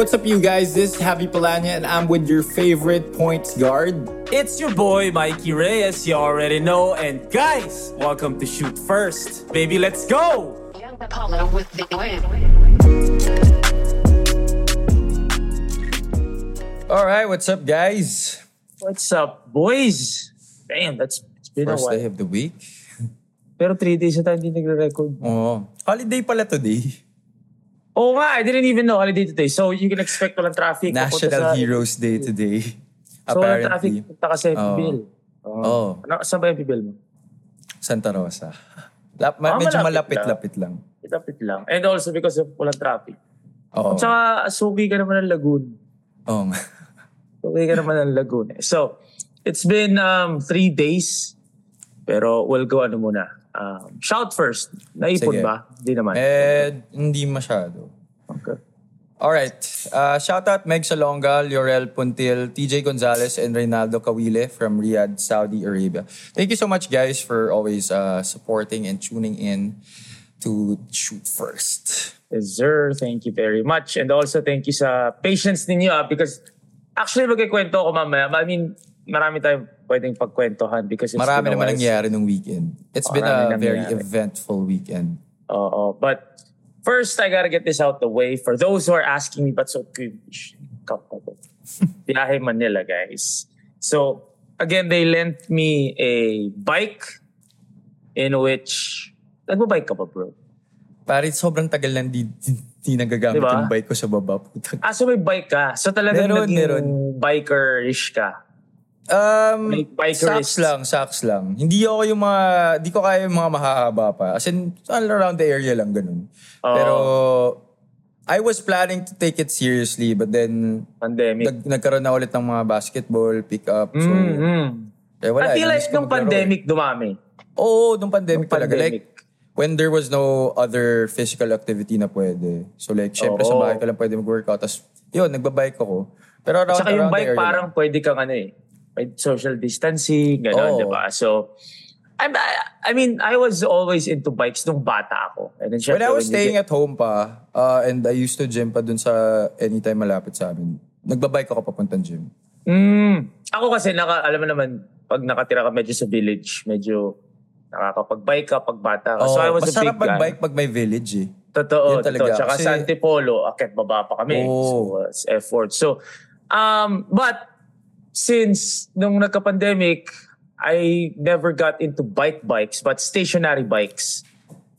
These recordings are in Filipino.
What's up, you guys? This is Javi Palanya, and I'm with your favorite points guard. It's your boy Mikey Reyes, you already know. And guys, welcome to Shoot First. Baby, let's go! Young Apollo with the win. All right, what's up, guys? What's up, boys? Damn, that's it's been First a day of the week. Pero three days na tayo hindi nagre-record. Oh, holiday pala today. Oo nga, I didn't even know holiday today. So you can expect walang traffic. National sa- Heroes Day today. So walang traffic Apparently. punta ka sa Oo. Bill. Oo. Ano, saan ba yung bill mo? Santa Rosa. Lap, ma- Ah, medyo malapit malapit-lapit lang. Itapit lang. And also because of walang traffic. Oo. Tsaka, suki ka naman ng Lagoon. Oo nga. Suki ka naman ng Lagoon. So, it's been um, three days. Pero we'll go ano muna. Um, shout first. Naipon Sige. ba? Hindi naman. Eh, hindi masyado. Okay. All right. Uh, shout out Meg Salonga, Llorel Puntil, TJ Gonzalez, and Reynaldo Kawile from Riyadh, Saudi Arabia. Thank you so much, guys, for always uh, supporting and tuning in to Shoot First. Yes, sir. Thank you very much. And also, thank you sa patience ninyo ah, because actually magkikwento ako mamaya. I mean, marami tayong pwedeng pagkwentuhan because it's Marami been naman nangyari nung weekend. It's been Marami a very nangyari. eventful weekend. Oo. But first, I gotta get this out the way. For those who are asking me, but so cringe. Biyahe Manila, guys. So, again, they lent me a bike in which... Nagbabike ka pa, bro? Pare, sobrang tagal lang di, di, di nagagamit Diba? yung bike ko sa baba. Putang- Ah, so may bike ka. So talagang Meron, naging meron. biker-ish ka. Um, Like socks lang, socks lang. Hindi ako yung mga, di ko kaya yung mga mahahaba pa. As in, all around the area lang ganun. Oo. Pero, I was planning to take it seriously, but then, Pandemic. nag, nagkaroon na ulit ng mga basketball, pick-up. So, Mm. eh, wala. I feel like nung eh. pandemic dumami. Oo, nung pandemic Nung talaga. pandemic. Like, when there was no other physical activity na pwede. So like, syempre sa Oo. bahay ka lang pwede mag-workout. Tapos, yun, nagbabike ako. Pero around, Tsaka yung around bike parang lang. pwede kang ano eh. May social distancing, gano'n, di ba? So, I'm, I, I mean, I was always into bikes nung bata ako. And then, When I was you staying get- at home pa, uh, and I used to gym pa dun sa anytime malapit sa amin, nagbabike ako papuntang gym. Mm. Ako kasi, naka, alam mo naman, pag nakatira ka medyo sa village, medyo nakakapag-bike ka pag bata ka. so, Oo, I was a masarap big guy. mag-bike pag may village eh. Totoo, totoo. Tsaka Kasi- sa Antipolo, akit baba pa kami. Oo. So, uh, effort. So, um, but since nung nagka-pandemic, I never got into bike bikes, but stationary bikes.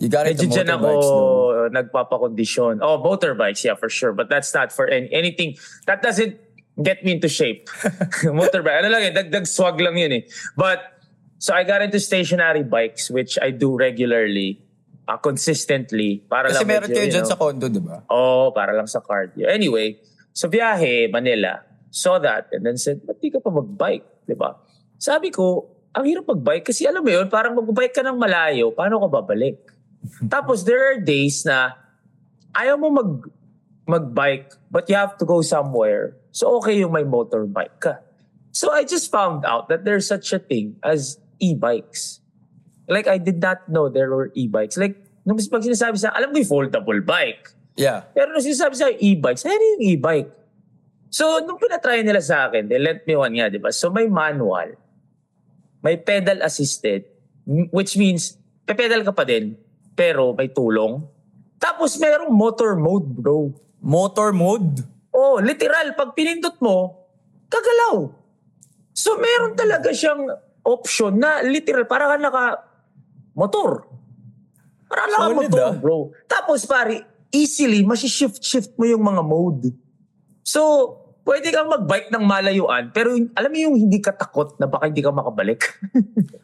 You got into dyan ako motorbikes though. nagpapakondisyon. Oh, motorbikes, yeah, for sure. But that's not for any, anything. That doesn't get me into shape. Motorbike. Ano lang eh, dagdag swag lang yun eh. But, so I got into stationary bikes, which I do regularly, uh, consistently. Para Kasi lang meron medyo, kayo dyan know, sa condo, di ba? Oo, para lang sa cardio. Anyway, sa biyahe, Manila, saw that and then said, ba't di ka pa mag-bike? Di ba? Sabi ko, ang hirap mag-bike kasi alam mo yun, parang mag-bike ka ng malayo, paano ka babalik? Tapos there are days na ayaw mo mag mag-bike but you have to go somewhere. So okay yung may motorbike ka. So I just found out that there's such a thing as e-bikes. Like I did not know there were e-bikes. Like nung pag sinasabi sa, alam ko yung foldable bike. Yeah. Pero nung sinasabi sa e-bikes, ano yung e-bike? So, nung pinatry nila sa akin, they lent me one nga, di ba? So, may manual. May pedal assisted, which means, pe-pedal ka pa din, pero may tulong. Tapos, merong motor mode, bro. Motor mode. Oh, literal, pag pinindot mo, kagalaw. So, meron talaga siyang option na literal, para ka naka motor. Para Solid, motor, ah. bro. Tapos, pare, easily, masishift-shift mo yung mga mode. So, pwede kang mag-bike ng malayuan, pero alam mo yung hindi ka takot na baka hindi ka makabalik?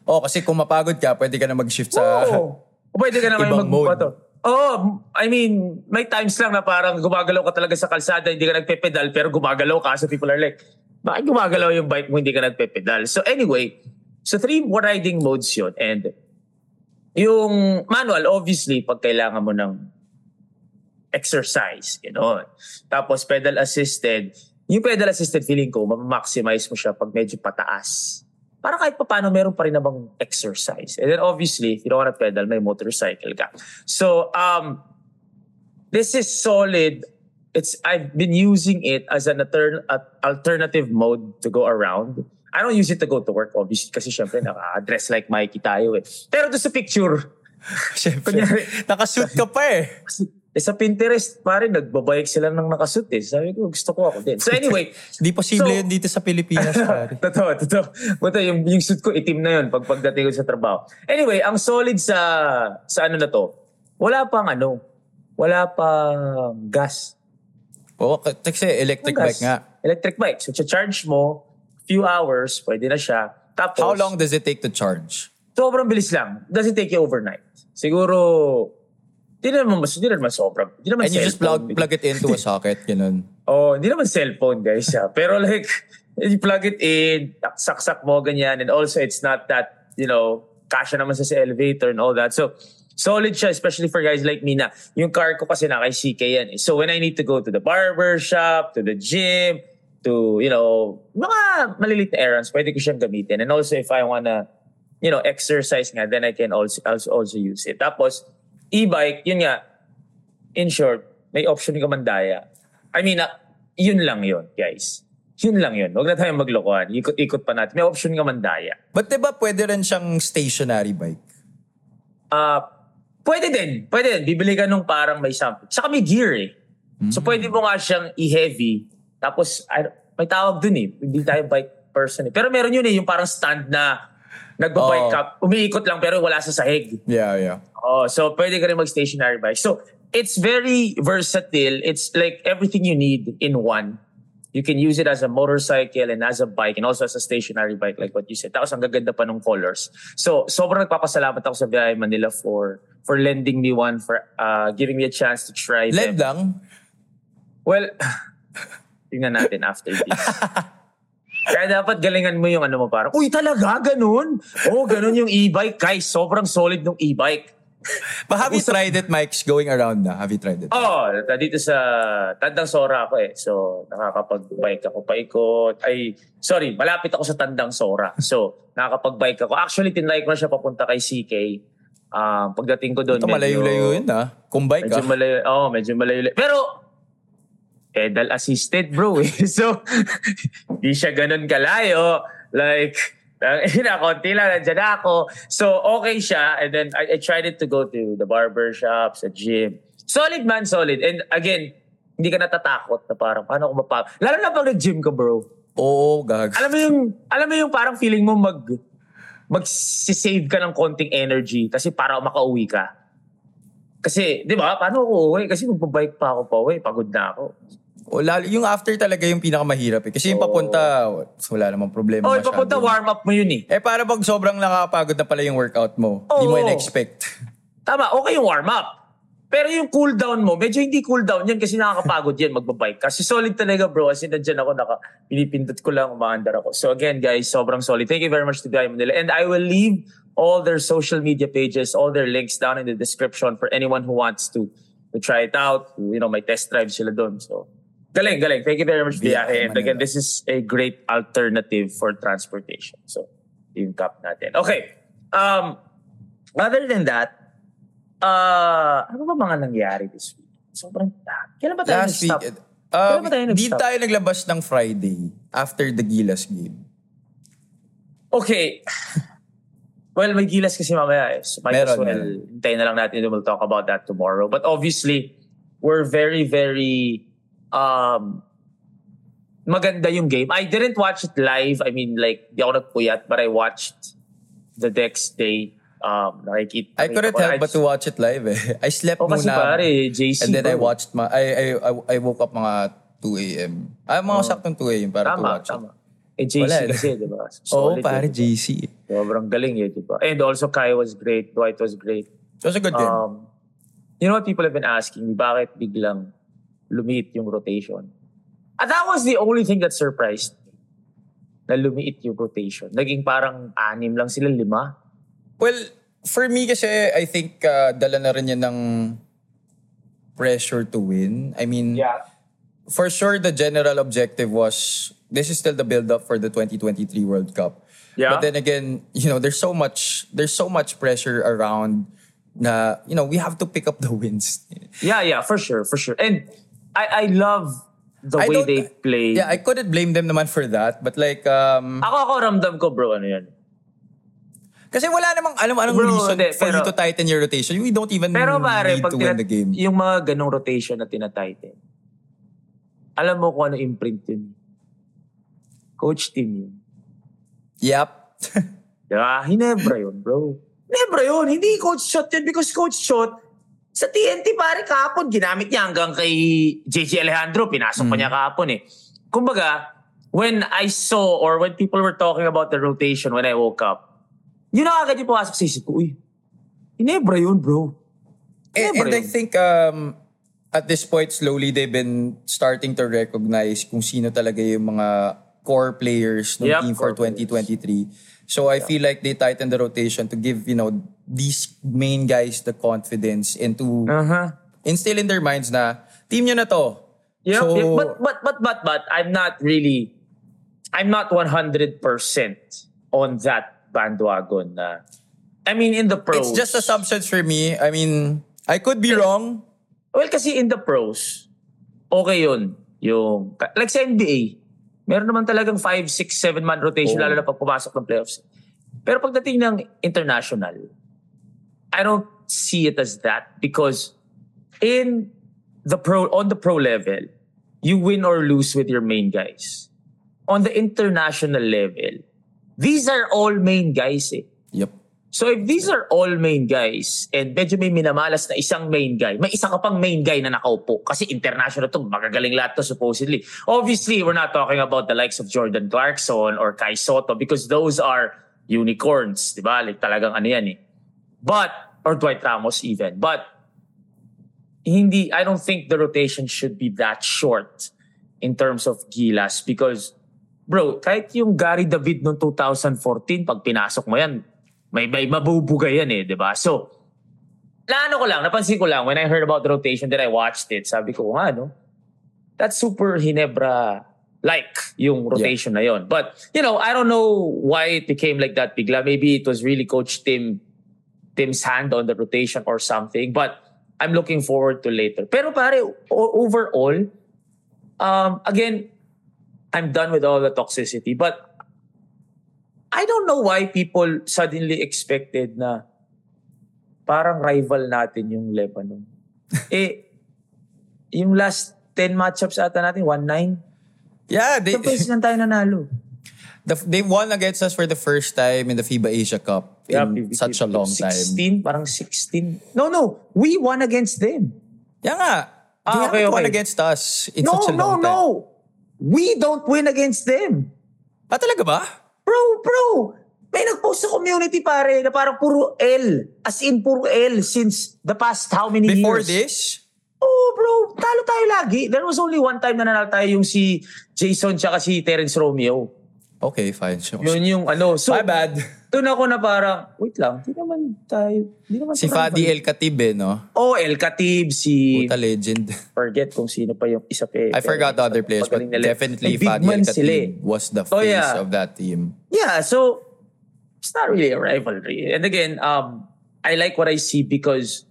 Oh, kasi kung mapagod ka, pwede ka na mag-shift sa... Oo. Pwede ka naman Ibang mag mode. ano. Oo, I mean, may times lang na parang gumagalaw ka talaga sa kalsada, hindi ka nagpe-pedal, pero gumagalaw ka. So people are like, bakit gumagalaw yung bike mo, hindi ka nagpe-pedal? So anyway, so three riding modes yun. And yung manual, obviously, pag kailangan mo ng exercise, gano'n. Tapos pedal assisted, yung pedal assisted feeling ko, ma-maximize mo siya pag medyo pataas. Para kahit pa paano, meron pa rin namang exercise. And then obviously, if you don't want to pedal, may motorcycle ka. So, um, this is solid it's I've been using it as an altern- alternative mode to go around. I don't use it to go to work, obviously, kasi syempre naka-dress like Mikey tayo eh. Pero doon sa picture, Siyempre, Kunyari- nakasuit ka pa eh. Eh, sa Pinterest, pare, nagbabike sila ng nakasuit eh. Sabi ko, gusto ko ako din. So anyway, Di posible So- yun dito sa Pilipinas, pare. totoo, totoo. Buto, yung, yung suit ko, itim na yun pag pagdating ko sa trabaho. Anyway, ang solid sa, sa ano na to, wala pang ano, wala pang gas. Oo, k- kasi electric Gas. bike nga. Electric bike. So, charge mo, few hours, pwede na siya. Tapos, How long does it take to charge? sobrang bilis lang. Doesn't take you overnight. Siguro, di naman mas, di naman sobrang. Di naman And you just plug, plug it into a socket, ganun. Oh, hindi naman cellphone, guys. ah. Pero like, you plug it in, saksak mo, ganyan. And also, it's not that, you know, kasha naman sa sa elevator and all that. So, solid siya, especially for guys like me na, yung car ko kasi na kay CK yan. eh. So, when I need to go to the barber shop, to the gym, to, you know, mga malilit na errands, pwede ko siyang gamitin. And also, if I wanna, you know, exercise nga, then I can also, also, also use it. Tapos, e-bike, yun nga, in short, may option ka mandaya. I mean, ah, yun lang yun, guys. Yun lang yun. Huwag na tayong maglokohan. Ikot-ikot pa natin. May option ka mandaya. But diba pwede rin siyang stationary bike? Ah, pwede din. Pwede din. Bibili ka nung parang may something. Saka may gear eh. So pwede mo nga siyang i-heavy. Tapos, I- may tawag dun eh. Hindi tayo bike person eh. Pero meron yun eh, yung parang stand na nagbabike Oo. ka. Umiikot lang pero wala sa sahig. Yeah, yeah. Oh, so pwede ka rin mag-stationary bike. So, it's very versatile. It's like everything you need in one. You can use it as a motorcycle and as a bike and also as a stationary bike like what you said. Tapos ang gaganda pa ng colors. So, sobrang nagpapasalamat ako sa Biyahe Manila for for lending me one, for uh, giving me a chance to try Led them. lang. Well, tingnan natin after this. Kaya dapat galingan mo yung ano mo parang, uy talaga, ganun? Oh, ganun yung e-bike. Guys, sobrang solid ng e-bike. But have you tried it, Mike's going around na? Have you tried it? Oo, oh, dito sa Tandang Sora ako eh. So, nakakapag-bike ako paikot. Ay, sorry, malapit ako sa Tandang Sora. So, nakakapag-bike ako. Actually, tinry ko na siya papunta kay CK. Um, pagdating ko doon, Ito malayo-layo yun ah. Kung bike Medyo ah. malayo. Oh, medyo malayo. Pero, pedal assisted bro eh. So, di siya ganun kalayo. Like, ina, konti lang, nandiyan na ako. So, okay siya. And then, I, I tried it to go to the barber shop, sa gym. Solid man, solid. And again, hindi ka natatakot na parang, paano ako mapa... Lalo na pag nag-gym ka, bro. Oo, gag. Alam mo yung, alam mo yung parang feeling mo mag, mag-save ka ng konting energy kasi para makauwi ka. Kasi, di ba, paano ako uwi? Kasi magbabike pa ako pa uwi, pagod na ako. O, lalo, yung after talaga yung pinakamahirap eh. Kasi yung papunta, wala namang problema Oh, masyado. papunta warm up mo yun eh. Eh, para pag sobrang nakakapagod na pala yung workout mo, hindi mo Oo. in-expect. Tama, okay yung warm up. Pero yung cool down mo, medyo hindi cool down yan kasi nakakapagod yan magbabike. Kasi solid talaga bro. As in, nandiyan ako, naka, pinipindot ko lang, umaandar ako. So again guys, sobrang solid. Thank you very much to Biyahe Manila. And I will leave all their social media pages, all their links down in the description for anyone who wants to to try it out. You know, may test drive sila doon. So, galing, galing. Thank you very much, Biyahe. And again, this is a great alternative for transportation. So, yung cap natin. Okay. Um, other than that, uh, ano ba mga nangyari this week? Sobrang, ah, kailan ba tayo Last week, nag-stop? uh, Kailan ba tayo di nag-stop? tayo naglabas ng Friday after the Gilas game. Okay. Well, may gilas kasi mamaya eh. So might as Meron, well, hintayin na lang natin. We'll talk about that tomorrow. But obviously, we're very, very um, maganda yung game. I didn't watch it live. I mean, like, di ako nagpuyat, but I watched the next day. Um, nakikita, I couldn't help but to watch it live eh. I slept Oh, kasi muna. pare, JC. and then I bro. watched my, I, I, I, I woke up mga 2 a.m. Ay, mga saktong 2 a.m. para to Oh. Tama, watch tama. it. Eh, JC Wala eh. kasi, di ba? Oo, Solid pare, yun, di ba? JC. Sobrang galing yun, di ba? And also, Kai was great. Dwight was great. It was a good game. Um, you know what people have been asking me? Bakit biglang lumiit yung rotation? And that was the only thing that surprised me. Na lumiit yung rotation. Naging parang anim lang sila, lima. Well, for me kasi, I think uh, dala na rin yan ng pressure to win. I mean, for sure the general objective was this is still the build up for the 2023 World Cup. Yeah. But then again, you know, there's so much there's so much pressure around na you know, we have to pick up the wins. Yeah, yeah, for sure, for sure. And I I love the I way they play. Yeah, I couldn't blame them naman for that. But like, um, ako ako ramdam ko bro ano yan. kasi wala namang alam anong Bro, reason hindi, for you pero- to tighten your rotation. We don't even Pero pare, need pag to win the game. yung mga ganong rotation na tinatighten, alam mo kung ano imprint yun. Coach team yun. Yep. Diba? Hinebra yun, bro. Hinebra yun. Hindi coach shot yun because coach shot, sa TNT pare kahapon, ginamit niya hanggang kay JJ Alejandro. Pinasok pa niya kahapon eh. Kumbaga, when I saw or when people were talking about the rotation when I woke up, yun na agad yung pumasok sa isip ko, uy, Hinebra yun, bro. And, Hinebra and I yun. think um, at this point, slowly they've been starting to recognize kung sino talaga yung mga core players ng Yep, team for core 2023. So I feel like they tighten the rotation to give, you know, these main guys the confidence and to Uh-huh. instill in their minds na team nyo na to. Yep, so, yep. But, but, but, but, but, I'm not really, I'm not 100% on that bandwagon. na I mean, in the pros. it's just assumptions for me. I mean, I could be wrong. Well, kasi in the pros, okay yun. Yung, like sa NBA, meron naman talagang 5, 6, 7 man rotation, Oo. lalo na pag pumasok ng playoffs. Pero pagdating ng international, I don't see it as that because in the pro, on the pro level, you win or lose with your main guys. On the international level, these are all main guys eh. Yep. So if these are all main guys and medyo may minamalas na isang main guy, may isa ka pang main guy na nakaupo kasi international to, magagaling lahat to supposedly. Obviously, we're not talking about the likes of Jordan Clarkson or Kai Soto because those are unicorns, di ba? Like talagang ano yan eh. But, or Dwight Ramos even. But, hindi, I don't think the rotation should be that short in terms of Gilas because, bro, kahit yung Gary David noong 2014, pag pinasok mo yan, may, may mabubuga yan eh, di ba? So, naano ko lang, napansin ko lang, when I heard about the rotation, then I watched it, sabi ko, nga, no? That's super Hinebra like yung rotation na yon. But, you know, I don't know why it became like that bigla. Maybe it was really Coach Tim Tim's hand on the rotation or something. But I'm looking forward to later. Pero pare, overall, um, again, I'm done with all the toxicity. But I don't know why people suddenly expected na parang rival natin yung Lebanon. eh, yung last 10 matchups ata natin, 1-9. Yeah, they, beses lang tayo nanalo. the, they won against us for the first time in the FIBA Asia Cup in Yeah, such a long 16, time. parang 16. No, no. We won against them. Yeah nga. They Ah, okay, haven't won okay. against us in no, such a no, long time. no. We don't win against them. Ah, talaga ba? Bro, bro. May nag-post sa community pare na parang puro L. As in puro L since the past how many Before years? this? Oh, bro. Talo tayo lagi. There was only one time na nanalo tayo yung si Jason tsaka si Terence Romeo. Okay, fine. So, Yun yung ano. So, My bad. Doon ako na parang, wait lang, di naman tayo, di naman Si Fadi. El Khatib eh, no? Oh, El Khatib, si Puta legend. forget kung sino pa yung isa pa. eh. I forgot the other players, but definitely Fadi El sila eh. Khatib was the Oh, face yeah. of that team. Yeah, so it's not really a rivalry. And again, um, I like what I see because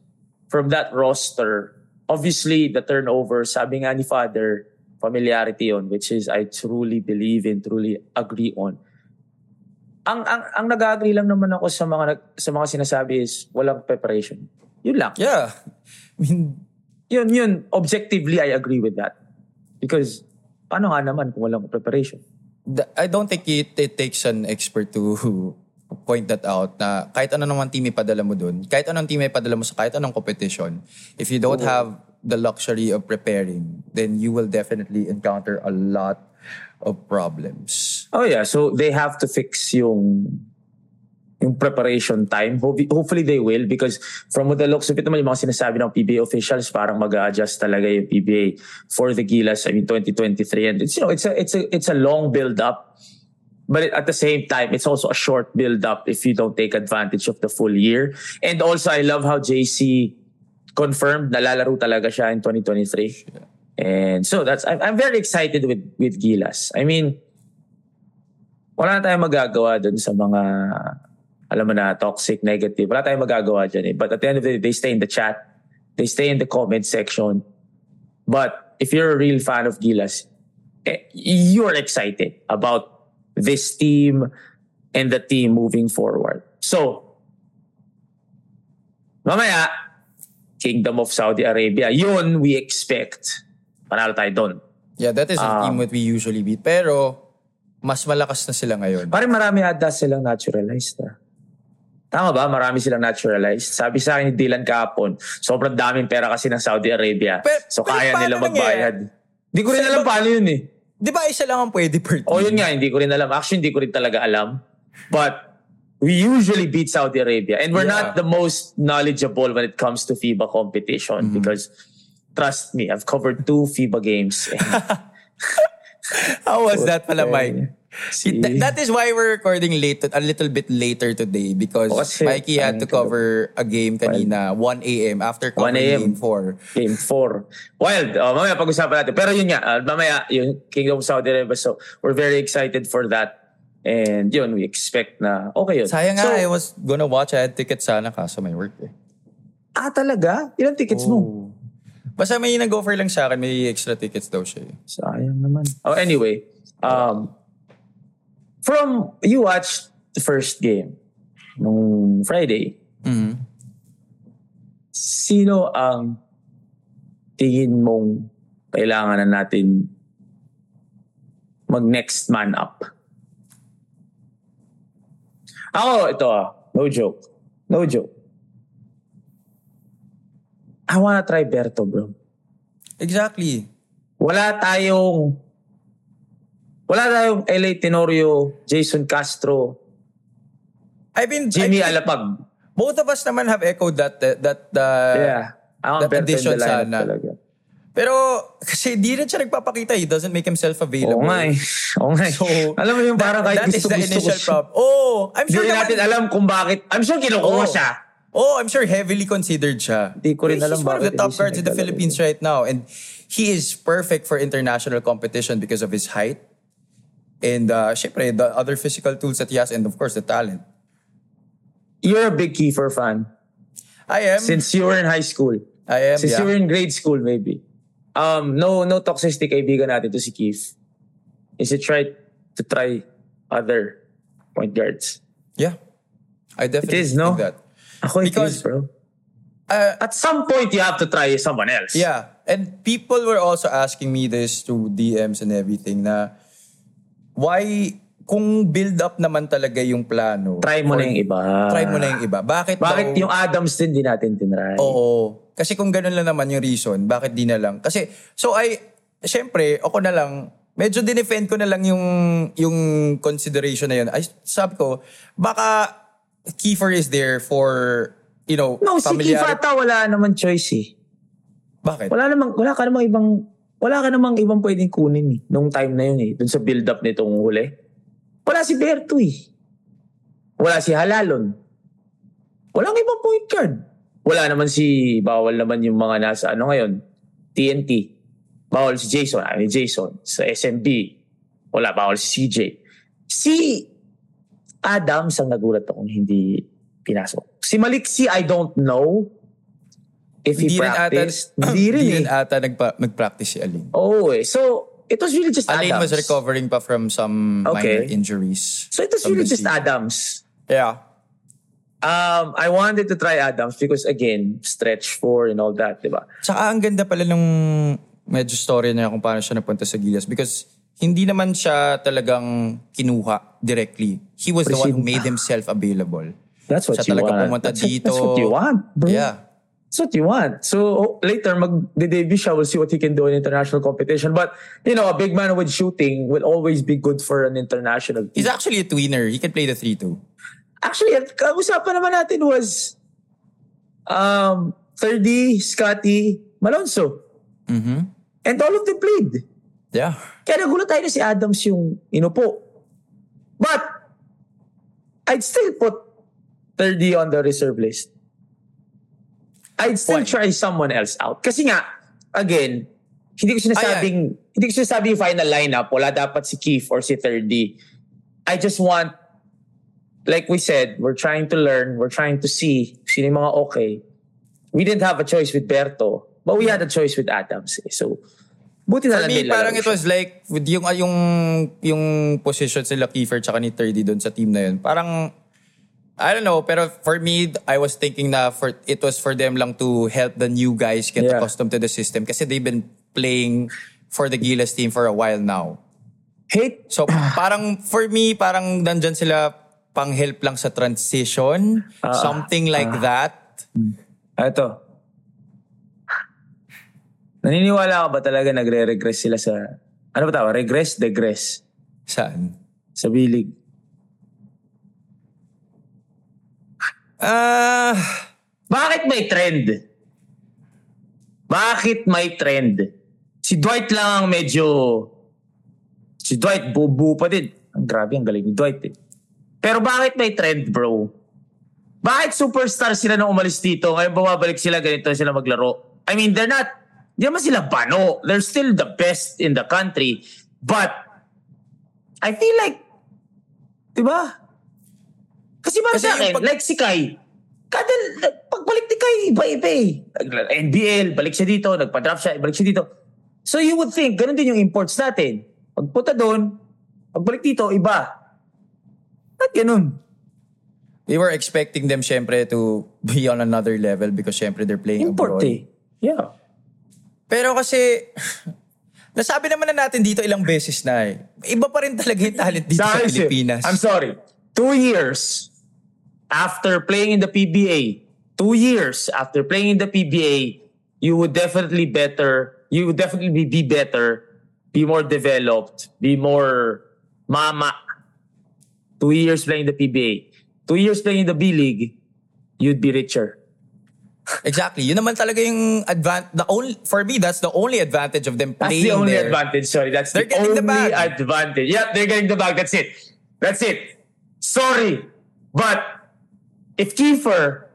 from that roster, obviously the turnover, sabi nga ni Father, familiarity on, which is I truly believe in, truly agree on. Ang ang ang nag-agree lang naman ako sa mga sa mga sinasabi is walang preparation. Yun lang. Yeah. I mean, Yun yun objectively I agree with that. Because paano nga naman kung walang preparation? th- I don't think it, it takes an expert to point that out na kahit ano naman team ipadala mo dun, kahit anong team ipadala mo sa kahit anong competition, if you don't have the luxury of preparing, then you will definitely encounter a lot of problems. Oh yeah, so they have to fix yung yung preparation time. Ho- Hopefully they will because from what the looks of it naman yung mga sinasabi ng PBA officials parang mag-adjust talaga yung PBA for the Gilas I mean 2023 and it's you know it's a it's a it's a long build up but at the same time it's also a short build up if you don't take advantage of the full year. And also I love how JC confirmed na lalaro talaga siya in 2023. And so that's I'm, I'm very excited with with Gilas. I mean wala tayong magagawa dun sa mga alam mo na toxic, negative. Wala tayong magagawa dyan eh. But at the end of the day, they stay in the chat. They stay in the comment section. But if you're a real fan of Gilas, eh, you're excited about this team and the team moving forward. So, mamaya, Kingdom of Saudi Arabia, yun we expect. Panalo tayo doon. Yeah, that is a Um, team that we usually beat. Pero, mas malakas na sila ngayon. Parang marami ata silang naturalized. Ah. Tama ba? Marami silang naturalized. Sabi sa akin ni Dylan kahapon, sobrang daming pera kasi ng Saudi Arabia. Pero- so pero kaya nila magbayad. Hindi ko rin Sa alam ibang- paano yun eh. Di ba isa lang ang pwede per team? O yun nga, hindi ko rin alam. Actually, hindi ko rin talaga alam. But we usually beat Saudi Arabia. And we're Yeah. not the most knowledgeable when it comes to FIBA competition Mm-hmm. because trust me, I've covered two FIBA games. How was that pala. Mike? See? Th- that is why we're recording late, a little bit later today because O, kasi Mikey had to parang cover a game kanina, 1 a.m. after 1 covering a.m. game 4. Game 4. Wild. Oh, mamaya pag-usapan natin. Pero yun nga, uh, mamaya yung Kingdom Saudi Arabia. So we're very excited for that. And yun, we expect na okay yun. Sayang so, nga, I was gonna watch. I had tickets sana kaso may work eh. Ah, talaga? Ilang tickets mo? Basta may nag-offer lang sa akin, may extra tickets daw siya eh. Sayang naman. Oh, anyway. Um, from, you watched the first game nung Friday. Mhm. Sino ang tingin mong kailangan na natin mag next man up? Ako, ito ah. No joke. No joke. I wanna try Berto, bro. Exactly. Wala tayong wala tayong LA Tenorio, Jason Castro, I've been, Jimmy I think Alapag. both of us naman have echoed that, that, that uh, Yeah. That Berto addition sana. talaga. Pero, kasi di rin siya nagpapakita. He doesn't make himself available. Oo nga eh. Oo nga eh. So, Alam mo yung parang kahit that gusto, is the gusto initial ko siya. problem. Oh, I'm Hindi sure rin naman- natin alam kung bakit. I'm sure kinukuha Oh. siya. Oh, I'm sure heavily considered siya. Di ko rin He's alam one of the bakit top hindi guards in the. Philippines right now. And he is perfect for international competition because of his height. And uh, syempre, the other physical tools that he has and of course the talent. You're a big Kiefer fan. I am. Since you were in high school. I am, Since yeah. you were in grade school, maybe. Um, no, no toxicity kaibigan natin to si Keith. Is it right to try other point guards? yeah. I definitely is, no? think that. Ako it Because- is, bro. Uh, At some point, you have to try someone else. Yeah. And people were also asking me this through DMs and everything na why, kung build up naman talaga yung plano. Try mo or- na yung iba. Try mo na yung iba. Bakit Bakit daw- yung Adams din di natin tinry? Oo. Kasi kung ganun lang naman yung reason, bakit di na lang? Kasi, so I, syempre, ako na lang, medyo dinefend ko na lang yung, yung consideration na yun. Ay, sabi ko, baka Kiefer is there for, you know, No, si Keith familiarity. ata wala naman choice eh. Bakit? Wala namang, wala ka namang ibang, wala ka namang ibang pwedeng kunin eh. Nung time na yun eh. Dun sa build-up nitong huli. Wala si Berto eh. Wala si Halalon. Walang ibang point guard. Wala naman si, bawal naman yung mga nasa ano ngayon, TNT. Bawal si Jason. Ano Jason? Sa SMB. Wala, bawal si CJ. Si Adams ang nagulat akong hindi pinasok. Si Malik si I don't know if he Hindi rin ata, practiced. Hindi rin hindi eh. rin ata nagpa, nag-practice si Alin. Oo eh. So, it was really just Alin Adams. was recovering pa from some Okay. minor injuries. So, it was really just season. Adams. Yeah. Um, I wanted to try Adams because again, stretch four and all that, di ba? Tsaka ang ganda pala nung medyo story niya kung paano siya napunta sa Gilas because hindi naman siya talagang kinuha directly. He was the one who made himself available. That's what Siya you talaga want. pumunta that's, dito. That's what you want, bro. Yeah. That's what you want. So oh, later, mag-debut siya, we'll see what he can do in international competition. But, you know, a big man with shooting will always be good for an international team. He's actually a tweener. He can play the 3-2. Actually, ang usapan naman natin was um, 3D, Scotty, Malonzo. Mm-hmm. And all of them played. Yeah. Kaya nagulat tayo na si Adams yung inupo. But, I'd still put 3D on the reserve list. I'd still Why? try someone else out. Kasi nga, again, hindi ko sinasabing, hindi ko sinasabing final lineup, wala dapat si Keith or si 3D. I just want, like we said, we're trying to learn, we're trying to see sino yung mga okay. We didn't have a choice with Berto, but we had a choice with Adams. eh. So, Buti na For lang me, parang it was like, with yung, ah, yung, yung position sila Kiefer tsaka ni 30 doon sa team na yun. Parang, I don't know, pero for me, I was thinking na for it was for them lang to help the new guys get Yeah. accustomed to the system kasi they've been playing for the Gilas team for a while now. Hate So parang for me, parang nandyan sila pang help lang sa transition, Ah, something like that. Ito. Naniniwala ka ba talaga nagre-regress sila sa... Ano ba tawag? Regress? Degress? Saan? Sa bilig. Ah, Bakit may trend? Bakit may trend? Si Dwight lang ang medyo... Si Dwight, bubu pa din. Ang grabe, ang galing ni Dwight eh. Pero bakit may trend, bro? Bakit superstar sila nung umalis dito? Ngayon bumabalik sila, ganito sila maglaro. I mean, they're not... Di naman sila bano. They're still the best in the country. But, I feel like... Di ba? Kasi para sa akin, pag- like si Kai, kada pagbalik ni Kai, iba-iba eh. NBL, balik siya dito, nagpa-drop siya, balik siya dito. So you would think, ganun din yung imports natin. Pagpunta doon, pagbalik dito, iba. At ganun. we were expecting them syempre to be on another level because syempre they're playing Import abroad. eh. Yeah. Pero kasi, nasabi naman na natin dito ilang beses na eh. Iba pa rin talaga yung talent dito sa Dahil si- Pilipinas. I'm sorry. Two years after playing in the PBA, two years after playing in the PBA, you would definitely better, you would definitely be better, be more developed, be more mama. Two years playing in the PBA. Two years playing in the B League, you'd be richer. Exactly. Yun naman talaga yung advan the only for me that's the only advantage of them That's playing the only there. advantage. Sorry, that's They're the getting only the bag. advantage. Yeah, they're getting the bag. That's it. That's it. Sorry, but if Kiefer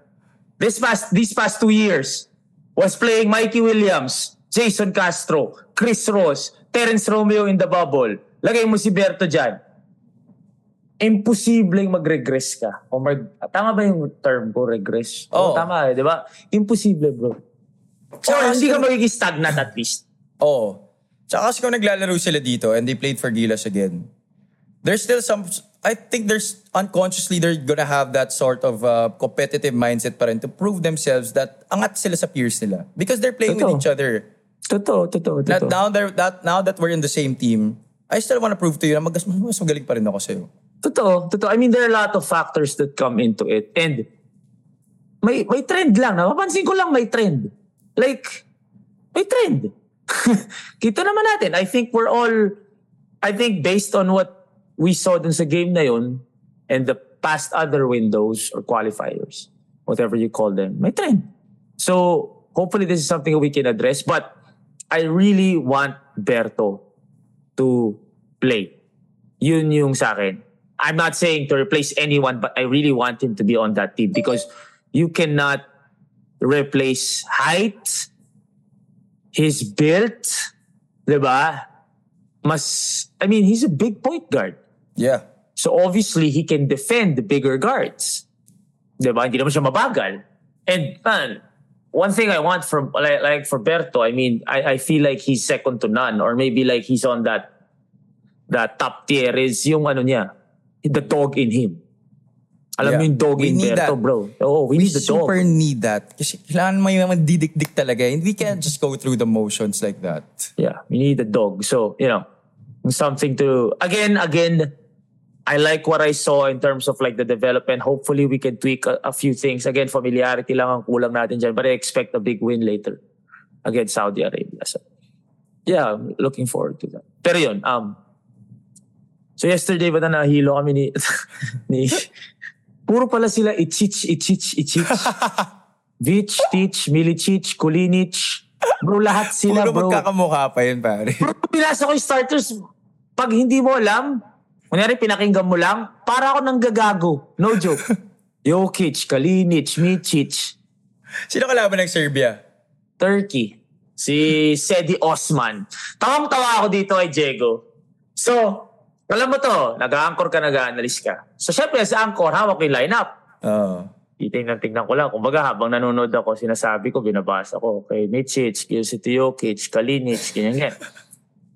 this past these past two years was playing Mikey Williams, Jason Castro, Chris Ross, Terence Romeo in the bubble, lagay mo si Berto dyan, imposibleng mag-regress ka. O mag, tama ba yung term ko, regress? Oo, Oo. tama eh, di ba? Imposible, bro. Tsaka hindi ka magiging stagnant at least. Oo. Tsaka kasi kung naglalaro sila dito and they played for Gilas again, there's still some, I think there's unconsciously they're gonna have that sort of uh, competitive mindset pa rin to prove themselves that angat sila sa peers nila. Because they're playing with Totoo. each other. Totoo, totoo, That totoo. now, they're, that, now that we're in the same team, I still wanna prove to you na mag, mas magaling pa rin ako sa'yo. Totoo, totoo. I mean, there are a lot of factors that come into it. And may may trend lang. Napapansin ko lang may trend. Like, may trend. Kita naman natin. I think we're all, I think based on what we saw dun sa game na yun and the past other windows or qualifiers, whatever you call them, may trend. So, hopefully this is something we can address. But I really want Berto to play. Yun yung sa akin. I'm not saying to replace anyone, but I really want him to be on that team because you cannot replace height, his build, diba? Mas, I mean, he's a big point guard. Yeah. So obviously, he can defend the bigger guards. Diba? Hindi naman siya mabagal. And man, one thing I want from, like, like for Berto, I mean, I, I feel like he's second to none or maybe like he's on that that top tier is yung ano niya, the dog in him. Alam Yeah. mo yung dog We in Berto, bro. Oh, we, We need the dog. super need that. Kasi kailangan may mga didikdik talaga. And we can't just go through the motions like that. Yeah, we need a dog. So, you know, something to again, again, I like what I saw in terms of like the development. Hopefully we can tweak a, a few things. Again, familiarity lang ang kulang natin dyan. But I expect a big win later against Saudi Arabia. So, yeah, looking forward to that. Pero yun, um, so yesterday ba na nahilo kami ni, ni puro pala sila Ichich, Ichich, Ichich. Vich, Tich, Milicic, Kulinic. Bro, lahat sila, Puro bro. magkakamukha pa yun, pare. Bro, pinasa ko yung starters. Pag hindi mo alam, kunyari pinakinggan mo lang, para ako nang gagago. No joke. Jokic, Kalinic, Micic, Sino kalaban ng Serbia? Turkey, si Sedi Osman. Tawang-tawa ako dito kay Diego. So, alam mo to, nag-anchor ka, nag-analyst ka. So, syempre sa anchor, hawak ko yung lineup. Oo. titingnan tingnan ko lang. Kumbaga habang nanonood ako, sinasabi ko, binabasa ko. Okay, Michic, Kilsito Jokic, Kalinic, ganyan ganyan.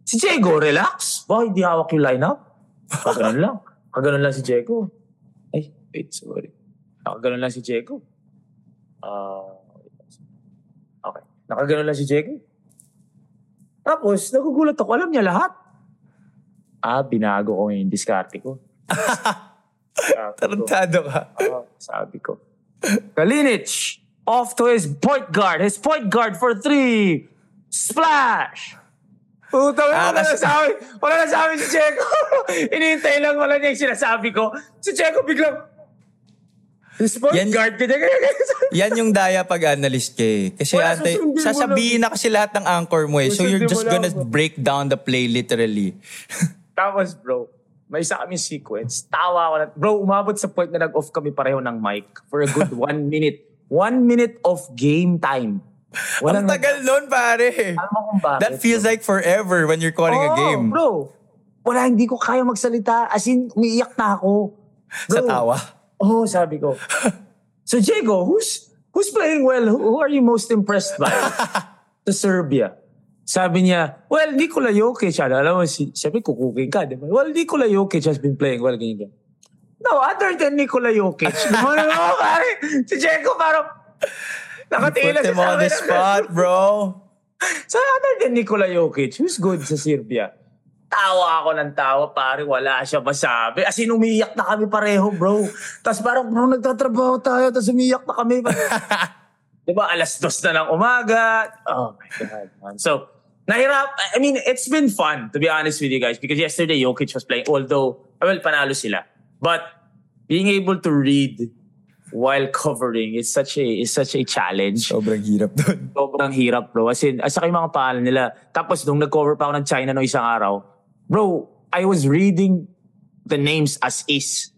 Si Diego, relax. Bakit hindi hawak yung lineup? Kaganon lang. Kaganon lang si Diego. Ay, wait, sorry. Nakaganon lang si Diego. Ah, okay. Nakaganon lang si Diego. Tapos, nagugulat ako. Alam niya lahat. Ah, binago ko yung diskarte ko. Tarantado ka. ah, sabi ko. Kalinic, off to his point guard. His point guard for three. Splash! Puta, Ah, wala na sabi. Wala na sabi si Checo. Inihintay lang wala niya yung sinasabi ko. Si Checo biglang, his point Yan- guard. Ganyan. Yan yung daya pag-analyst kay. Kasi Wala, ate, sasabihin na kasi lahat ng anchor mo eh. So you're just gonna break down the play literally. Tapos bro, may isa kaming sequence. Tawa ako na. Bro, umabot sa point na nag-off kami pareho ng mic for a good one minute. One minute of game time. Ang Walang tagal nun, pare. Alam mo kung bakit? That feels like forever when you're calling a Oo, game. bro. Wala, hindi ko kaya magsalita. As in, umiiyak na ako. Sa Bro. tawa. Oo, oh, sabi ko. so, Diego, who's who's playing well? Who, who are you most impressed by? sa Serbia. Sabi niya, well, Nikola Jokic, ano, alam mo, si, sabi, kukukin ka, di ba? Well, Nikola Jokic has been playing well, ganyan, ganyan. No, other than Nikola Jokic. no, no, no, pare. Si Diego parang, nakatila siya him on the spot, bro. So other than Nikola Jokic, who's good sa Serbia? Tawa ako ng tawa, pare. Wala siya masabi. As in, umiyak na kami pareho, bro. Tapos parang, bro, nagtatrabaho tayo. Tapos umiyak na kami. Di ba, alas dos na ng umaga. Oh my God, man. So, nahirap. I mean, it's been fun, to be honest with you guys. Because yesterday, Jokic was playing. Although, well, panalo sila. But, being able to read while covering is such a is such a challenge Sobrang hirap dun. sobrang hirap, bro. As in, asa yung mga pangalan nila. Tapos nung nag-cover pa ako ng China no isang araw, bro, I was reading the names as is.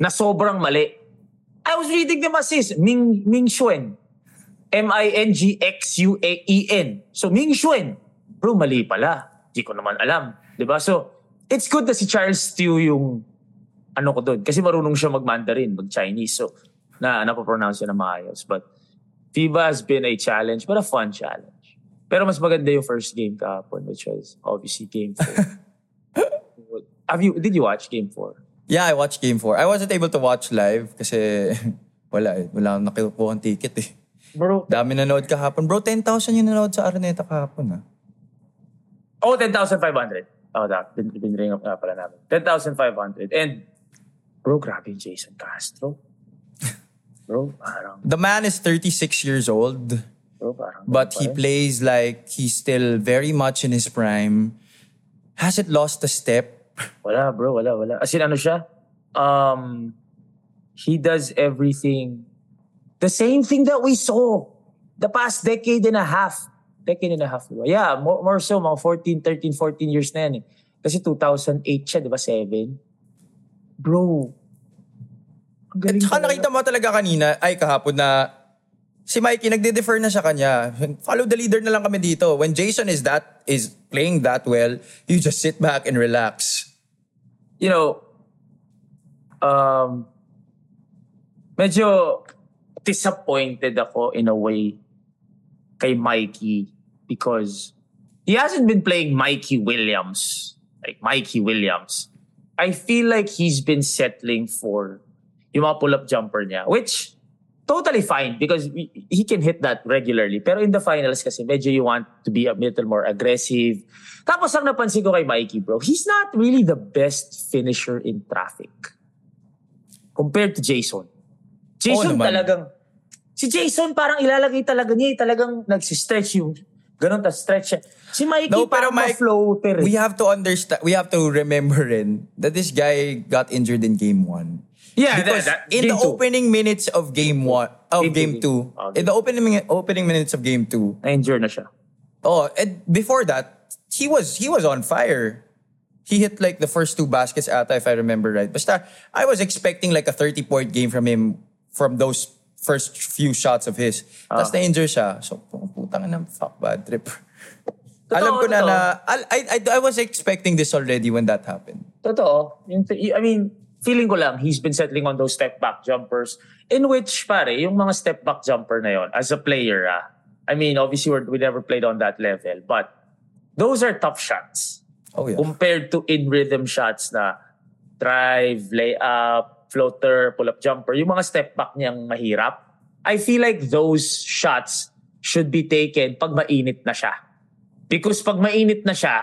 Na sobrang mali. I was reading them as is. Ming, Ming Xuan. M-I-N-G-X-U-A-E-N. So, Ming Xuan. Bro, mali pala. Di ko naman alam. 'Di ba So, it's good na si Charles Stew yung ano ko doon. Kasi marunong siya mag-Mandarin, mag-Chinese. So, na napopronounce siya na maayos. But, FIBA has been a challenge, but a fun challenge. Pero mas maganda yung first game kahapon, which was obviously game 4. Have you, did you watch game 4? Yeah, I watched game 4. I wasn't able to watch live kasi wala eh. Wala akong nakikuha ng ticket eh. Bro, Dami nanood kahapon. Bro, 10,000 yung nanood sa Araneta kahapon ah. Oh, 10,500. Oh, that, bin, binring up nga pala namin. 10,500. And, bro, grabe yung Jason Castro. Bro, parang, The man is 36 years old, bro, parang. but he plays like he's still very much in his prime. Hasn't lost a step. Wala, bro. Wala, wala. As in, ano siya? Um, he does everything. The same thing that we saw the past decade and a half. Decade and a half. Diba? Yeah, more, more so, mga 14, 13, 14 years na yan eh. Kasi 2008 siya, di ba? 7. Bro. Ang At galing saka talaga. nakita mo talaga kanina, ay kahapon na si Mikey nagde-defer na sa kanya. Follow the leader na lang kami dito. When Jason is that is playing that well, you just sit back and relax. you know, um, medyo disappointed ako in a way kay Mikey because he hasn't been playing Mikey Williams. Like Mikey Williams. I feel like he's been settling for yung mga pull-up jumper niya, which totally fine because he can hit that regularly. Pero in the finals kasi medyo you want to be a little more aggressive. Tapos ang napansin ko kay Mikey, bro, he's not really the best finisher in traffic compared to Jason. Jason naman. talagang, si Jason parang ilalagay talaga niya, eh, talagang nagsistretch yung, ganun ta stretch. Si Mikey No, pero Mike, ma-floater. eh. we have to understand, we have to remember rin that this guy got injured in game one. yeah, Because that, that, in the two. opening minutes of game one, of game, Game two, two, game two. Oh, in the opening opening minutes of game two, na-injure na siya. oh, and before that, he was he was on fire. He hit like the first two baskets ata, if I remember right. Basta, I was expecting like a 30 point game from him from those first few shots of his. Tapos Ah. na-injure siya. So, putang ng fuck bad trip. Alam ko na totoo. na, I, I, I was expecting this already when that happened. Totoo. I mean, feeling ko lang, he's been settling on those step back jumpers in which, pare, yung mga step back jumper na yon as a player, ah, I mean, obviously, we're, we never played on that level, but those are tough shots Oh yeah. compared to in rhythm shots na drive, layup, floater, pull-up jumper, yung mga step back niyang mahirap. I feel like those shots should be taken pag mainit na siya. Because pag mainit na siya,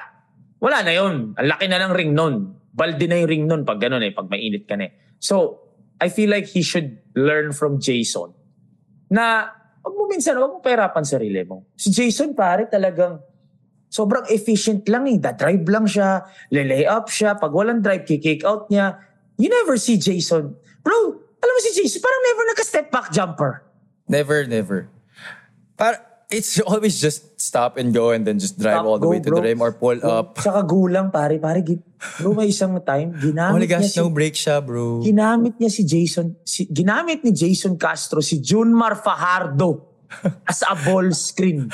wala na yun. Ang laki na ng ring nun. Balde na yung ring nun pag ganun eh, pag mainit ka na eh. So, I feel like he should learn from Jason na wag mo minsan, wag mo pahirapan sarili mo. Si Jason pare talagang sobrang efficient lang eh. Da-drive lang siya, lay up siya. Pag walang drive, kick out niya. You never see Jason. Bro, alam mo si Jason, parang never naka-step back jumper. Never, never. Para, it's always just stop and go and then just drive Stop, all the go, way to bro. the rim or pull Bro, up. Tsaka gulang pare. Pare, bro, may isang time, ginamit Only niya gas, si, no break siya, bro. ginamit niya si Jason, si, ginamit ni Jason Castro si Junmar Fajardo as a ball screen.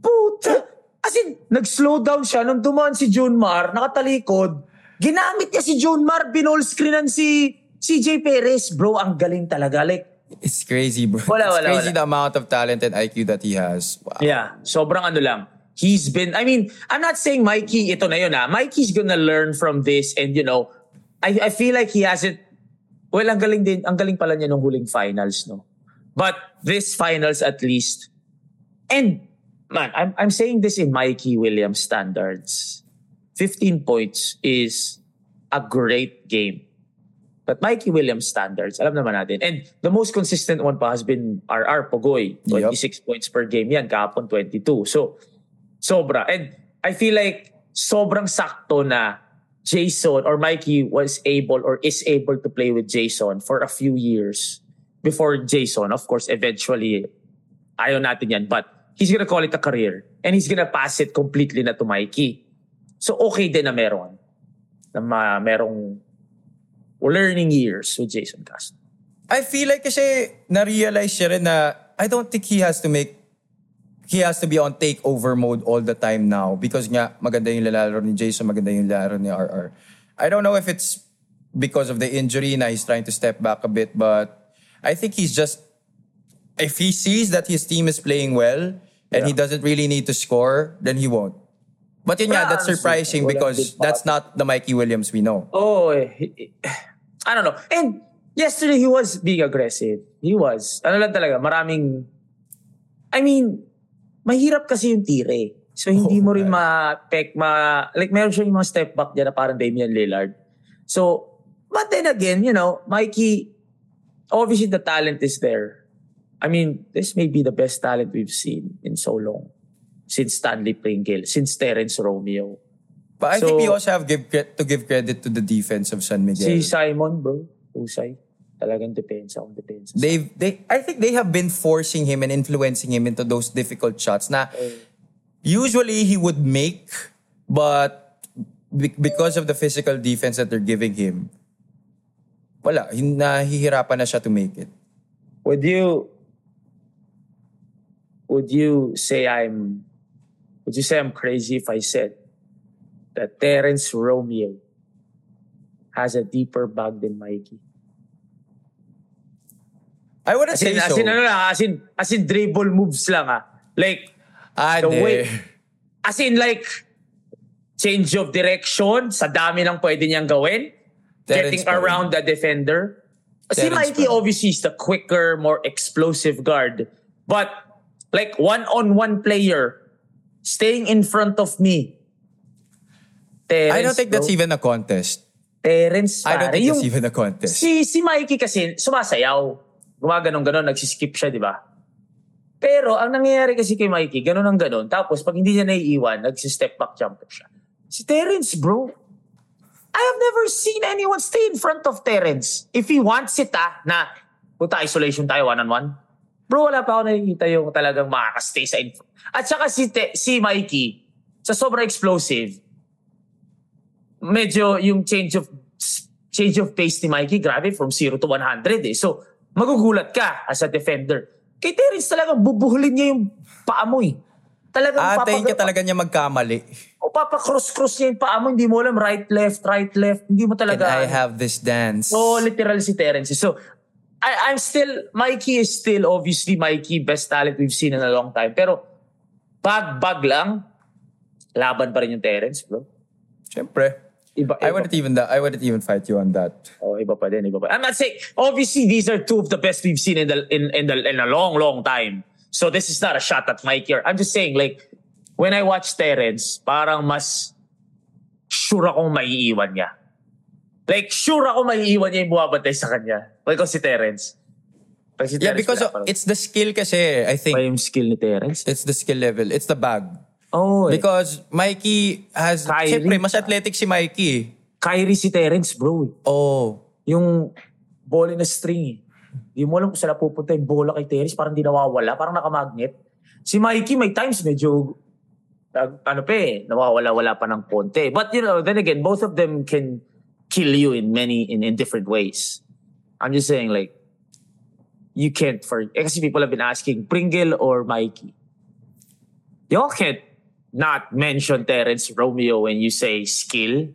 Puta! As in, nag-slow down siya nung dumaan si Junmar, nakatalikod. Ginamit niya si Junmar, binall screenan si CJ Perez. Bro, ang galing talaga. Like, It's crazy, bro. Wala, it's wala, crazy wala. the amount of talent and IQ that he has. Wow. Yeah, sobrang ano lang. He's been, I mean, I'm not saying Mikey, ito na yun ah. Mikey's gonna learn from this and you know, I, I feel like he hasn't, well, ang galing din, ang galing pala niya nung huling finals, no? But this finals at least, and man, I'm, I'm saying this in Mikey Williams standards. 15 points is a great game. But Mikey Williams standards, alam naman natin. And the most consistent one pa has been RR Pogoy. 26 points per game yan, kahapon 22. So, sobra. And I feel like sobrang sakto na Jason or Mikey was able or is able to play with Jason for a few years before Jason. Of course, eventually, ayaw natin yan. But he's gonna call it a career. And he's gonna pass it completely na to Mikey. So okay din na meron. Na ma- merong learning years with Jason Castro. I feel like kasi na-realize siya rin na I don't think he has to make he has to be on takeover mode all the time now because nga maganda yung lalaro ni Jason, maganda yung lalaro ni RR. I don't know if it's because of the injury na he's trying to step back a bit but I think he's just if he sees that his team is playing well and he doesn't really need to score, then he won't. But yun Wala, that's surprising because that's not the Mikey Williams we know. Oh, eh, I don't know. And yesterday he was being aggressive. He was. Ano lang talaga, maraming I mean, mahirap kasi yung tire. So hindi Oh, mo rin ma-pek, ma, like meron siya yung mga step back dyan na parang Damian Lillard. So, but then again, you know, Mikey, obviously the talent is there. I mean, this may be the best talent we've seen in so long. Since Stanley Pringle, since Terence Romeo. But I So- think we also have give, to give credit to the defense of San Miguel. Si Simon, bro, Usay. Talagang depensa kung depensa. They've they I think they have been forcing him and influencing him into those difficult shots na oh. usually he would make but because of the physical defense that they're giving him wala nahihirapan na siya to make it. Would you would you say I'm would you say I'm crazy if I said that Terence Romeo has a deeper bag than Mikey? I wouldn't As in, say as so. in, ano lang, as in, as in dribble moves lang ah. Like, ah, the way, as in like, change of direction, sa dami ng pwede niyang gawin, Terence getting rin. around the defender. Si Mikey rin. obviously is the quicker, more explosive guard. But like one-on-one player, staying in front of me, Terence, I don't think that's bro. even a contest. Terence, I don't pare. think Yung- that's even a contest. Si, si Mikey kasi, sumasayaw. Gumaganon-ganon, nagsiskip siya, di ba? Pero, ang nangyayari kasi kay Mikey, ganon ang ganon. Tapos, pag hindi niya naiiwan, nagsistep back jumper siya. Si Terence, bro. I have never seen anyone stay in front of Terence. If he wants it, ah, na, puta, isolation tayo, one-on-one. Bro, wala pa ako nakikita yung talagang makakastay sa info. At saka si, Te- si Mikey, sa sobrang explosive, medyo yung change of change of pace ni Mikey, grabe, from 0 to 100 eh. So, magugulat ka as a defender. Kay Terence talagang bubuhulin niya yung paa mo eh. Talagang Atayin papag- ka talaga niya magkamali. O papa-cross-cross niya yung paa mo, hindi mo alam right, left, right, left. Hindi mo Can talaga. I have this dance? So, literal si Terence. So, I, I'm still, Mikey is still obviously Mikey, best talent we've seen in a long time. Pero, bag-bag lang, laban pa rin yung Terence, bro. Siyempre. Iba, I iba. wouldn't even I wouldn't even fight you on that. Oh, iba pa din, iba pa. I'm not saying, obviously, these are two of the best we've seen in the in in the in a long, long time. So this is not a shot at Mikey. or- I'm just saying, like, when I watch Terence, parang mas sure akong maiiwan niya. Like, sure ako maiiwan niya yung bumabantay sa kanya. Like, kung si Terence. Pag si Yeah, because pa rin. it's the skill kasi, I think. Iba yung skill ni Terence. It's the skill level. It's the bag. Oh, eh. Because Mikey has, Kyrie. siyempre, mas athletic si Mikey. eh. Kyrie si Terence, bro. Oh. Yung bola na string. eh. Di mo alam kung saan pupunta yung bola kay Terence. Parang di nawawala. Parang nakamagnet. Si Mikey, may times medyo nag- ano pa eh, nawawala-wala pa ng konti. But you know, then again, both of them can kill you in many, in, in different ways. I'm just saying like, you can't for, eh, kasi people have been asking, Pringle or Mikey? Y'all can't not mention Terence Romeo when you say skill.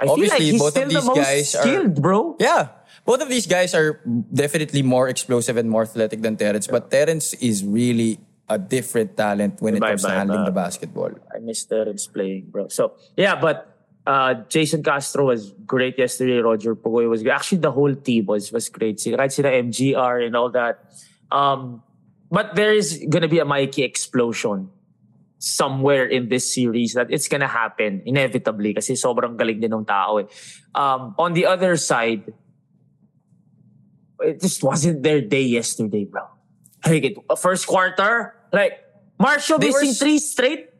I feel like Obviously, he's both of the these most guys are- skilled, bro. Yeah. Both of these guys are definitely more explosive and more athletic than Terence. But Terence is really a different talent when it Iba, comes to handling the basketball. I miss Terence playing, bro. So, yeah, but uh, Jason Castro was great yesterday. Roger Pugoy was great. Actually, the whole team was was great. Kahit sila MGR and all that. Um, but there is gonna be a Mikey explosion somewhere in this series that it's gonna happen inevitably kasi sobrang galing din ng tao eh. Um, on the other side, it just wasn't their day yesterday, bro. Like, it, first quarter, like, Marshall They were missing three straight,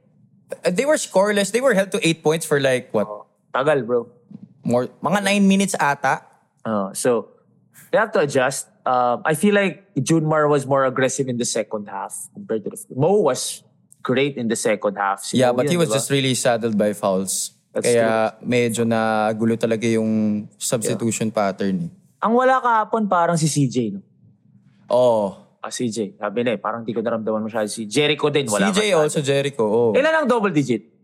Uh, They were scoreless. They were held to eight points for like, what, Tagal, bro. more, mga nine minutes ata. Uh, so they have to adjust. Um, I feel like Junmar was more aggressive in the second half compared to the Mo was great in the second half. Si Yeah, Mo but yun, he was diba? just really saddled by fouls. That's Kaya medyo na gulo talaga yung substitution pattern. eh. Ang wala kahapon parang si CJ. No? Oh. Ah, CJ. Sabi na eh, parang di ko naramdaman masyado si Jericho din. Wala CJ masyado. also Jericho. Oh. Ilan ang double digit?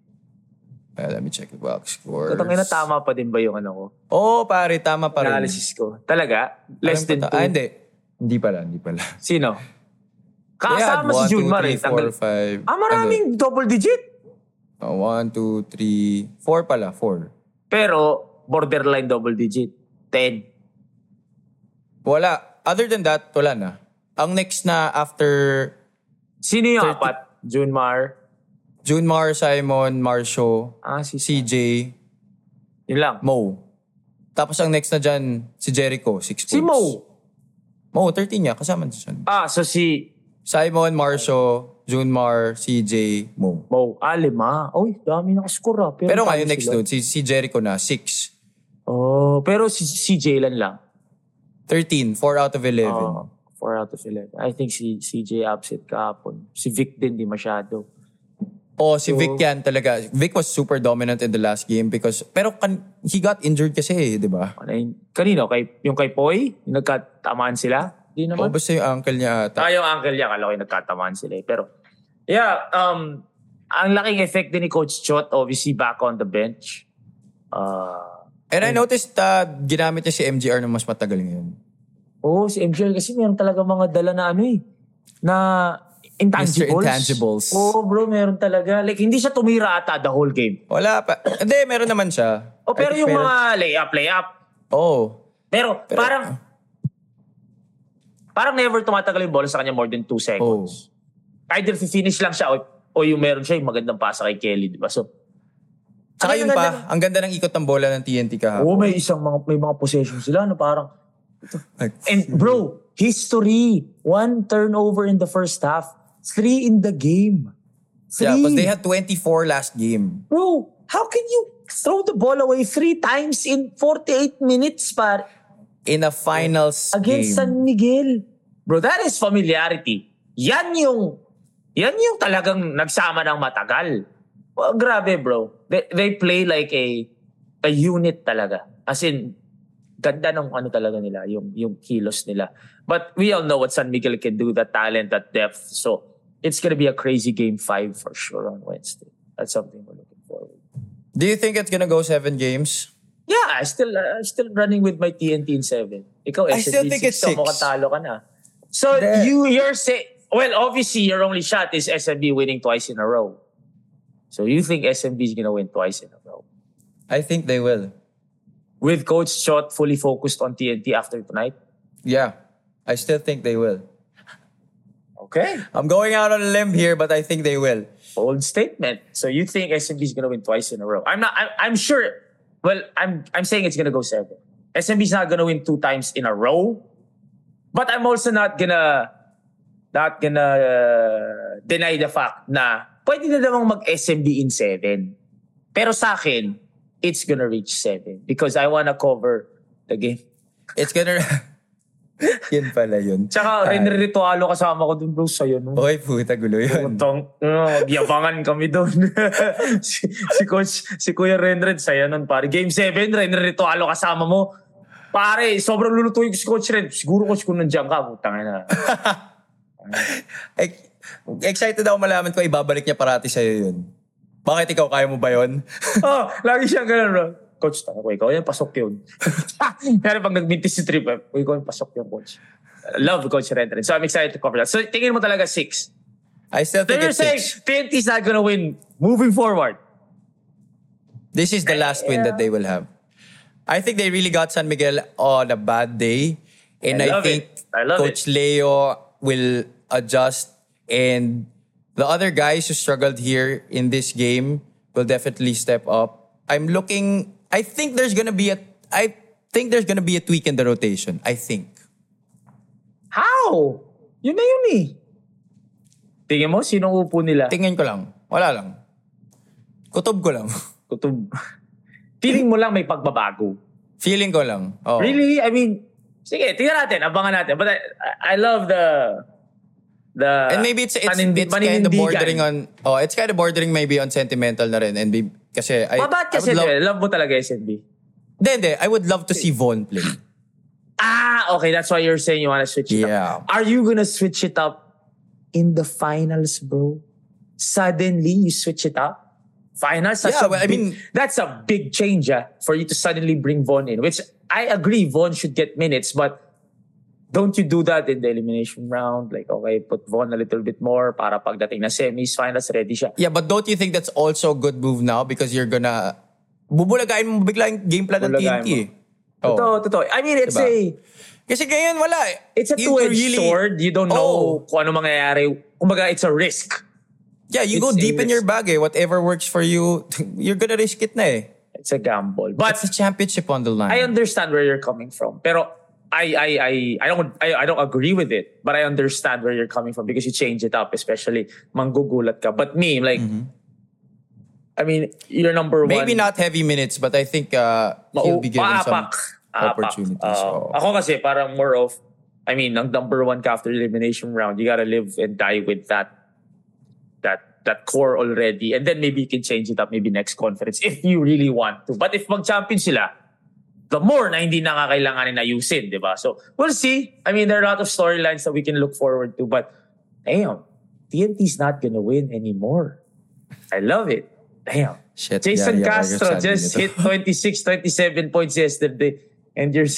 Uh, let me check the box scores. Katang ina tama pa din ba yung ano ko? Oh, pare, tama pa rin. Analysis ko. Talaga? Less than pata- two? Ah, hindi. Hindi pala, hindi pala. Sino? Kasama si eh. four, Tanggal- five. Ah, maraming double digit. Ano? Uh, one, two, three, four pala, four. Pero borderline double digit. 10. Wala. Other than that, wala na. Ang next na after Sino yung 30. apat? Junmar? Junmar, Simon, Marcio, Ah, si CJ, Yun lang. Mo. Tapos ang next na dyan, si Jericho, six Si points. Mo. Mo, 13 niya. Kasama siya. Ah, so si Simon, Marcio, Junmar, CJ, Mo. Mo. Ah, lima. Uy, dami nakascore ah. Pero ngayon next sila? dude, si, si Jericho na, 6. Oh, pero si, si Jalen lang. 13, 4 out of 11. Oh, 4 out of 11. I think si CJ upset kahapon. Si Vic din, di masyado. Oh, si Vic yan talaga. Vic was super dominant in the last game because, pero kan, he got injured kasi eh, di ba? Kanino? Kay, yung kay Poy? Yung nagkatamaan sila? Di naman. basta yung uncle niya ata. Ah, yung uncle niya, kala ko yung nagkatamaan sila eh. Pero, yeah, um, ang laking effect din ni Coach Chot, obviously back on the bench. Uh, And I noticed uh, ginamit niya si MGR na mas matagal ngayon. Oo, oh, si MJR kasi meron talaga mga dala na ano eh, na intangibles. Mr. Intangibles. Oo, bro, meron talaga. Like, hindi siya tumira ata the whole game. Wala pa. Hindi, meron naman siya. O, pero I yung meron- mga layup, layup. Oh. Pero, Pero- parang, parang never tumatagal yung bola sa kanya more than two seconds. Either finish lang siya o, o yung meron siya yung magandang pasa kay Kelly, di ba? So, Tsaka yun pa, ang ganda ng ikot ng bola ng TNT kahapon. Oo, may isang mga, may mga possession sila na parang, And bro, history. One turnover in the first half. Three in the game. Three. yeah, because they had 24 last game. bro, how can you throw the ball away three times in 48 minutes par In a finals against game. San Miguel? Bro, that is familiarity. Yan yung yan yung talagang nagsama ng matagal. Well, grabe, bro. They, they play like a a unit talaga. As in, ganda ng ano talaga nila, yung, yung kilos nila. But we all know what San Miguel can do, that talent, that depth. So, it's gonna be a crazy game five for sure on Wednesday. That's something we're looking forward. To. Do you think it's gonna go seven games? Yeah, I still uh, I'm still running with my TNT in seven. Ikaw, I still think it's six. Mukhang talo ka na. So The- you you're say well, obviously your only shot is SMB winning twice in a row. So you think SMB is gonna win twice in a row? I think they will. With Coach Shot fully focused on TNT after tonight? Yeah, I still think they will. Okay. I'm going out on a limb here, but I think they will. Bold statement. So you think SMB is gonna win twice in a row? I'm not. I'm, I'm sure. Well, I'm. I'm saying it's gonna go seven. SMB is not gonna win two times in a row, but I'm also not gonna not gonna uh, deny the fact na pwede na namang mag SMB in seven. Pero sa akin, it's gonna reach seven because I wanna cover the game. It's gonna... yun pala yun. Tsaka, Ay. Renry Ritualo kasama ko dun bro sa'yo. No? Okay, puta gulo yun. Utong, uh, yabangan kami doon. si, si coach, si Kuya Renred, saya nun pare. Game 7, Renred Ritualo kasama mo. Pare, sobrang lulutuin ko si Coach Red. Siguro coach kung nandiyan ka, putang. Ex- excited ako malaman ko ibabalik niya parati sa'yo yun. Bakit ikaw, kaya mo ba yun? oh, lagi siyang ganun, bro. Coach, tanga ko, ikaw yan, pasok yun. Pero pag nag-mintis si Trip, ikaw yan, pasok yung coach. Love Coach Renred. So I'm excited to cover that. So tingin mo talaga six. I still So think you're it's saying six. TNT's not gonna win moving forward. This is the last win that they will have. I think they really got San Miguel on a bad day. And I I, think. I Coach Leo will adjust and the other guys who struggled here in this game will definitely step up. I'm looking I think there's gonna be a I think there's gonna be a tweak in the rotation. I think. How? Yun na yun eh. Tingin mo, sinong upo nila? Tingin ko lang. Wala lang. Kutob ko lang. Kutub. Feeling mo lang may pagbabago. Feeling ko lang. Oh. Really? I mean, sige, tingnan natin, abangan natin. But I, I love the the And maybe it's it's, it's kind of bordering on oh, it's kind of bordering maybe on sentimental na rin and be, kasi I, Pa, ba't I kasi would love, love, mo talaga SNB? Hindi, hindi. I would love to see Von play. Ah, okay. That's why you're saying you want to switch it Yeah. up. Are you gonna switch it up in the finals, bro? Suddenly, you switch it up? Finals? That's Yeah, well, I mean- that's a big change ah, for you to suddenly bring Vaughn in. Which I agree, Vaughn should get minutes, but don't you do that in the elimination round? Like, okay, put Vaughn a little bit more para pagdating na semis, finals, ready siya. Yeah, but don't you think that's also a good move now because you're gonna bubulagain mo bigla yung game plan ng TNT. mo. eh. Oh. Totoo, totoo. I mean, it's Diba? a... Kasi ngayon wala. eh. It's a You two-edged really- sword. You don't know Oh. kung ano mangyayari. Kumbaga, it's a risk. Yeah, you go It's a deep in your bag eh. Whatever works for you, you're gonna risk it na eh. It's a gamble. But It's a championship on the line. I understand where you're coming from. Pero I I I I don't I, I don't agree with it. But I understand where you're coming from because you change it up, especially manggugulat ka. But me, like I mean, you're number one. Maybe not heavy minutes, but I think uh, he'll be given some Maapak. Opportunities. Uh, Ako kasi parang more of, I mean, ang number one ka after elimination round, you gotta live and die with that that that core already. And then maybe you can change it up maybe next conference if you really want to. But if mag-champion sila, the more na hindi na kakailanganin ayusin, di ba? So, we'll see. I mean, there are a lot of storylines that we can look forward to. But, damn, TNT's not gonna win anymore. I love it. Damn. Shit, Jason yeah, yeah, Castro just hit 26, 27 points yesterday. And you're...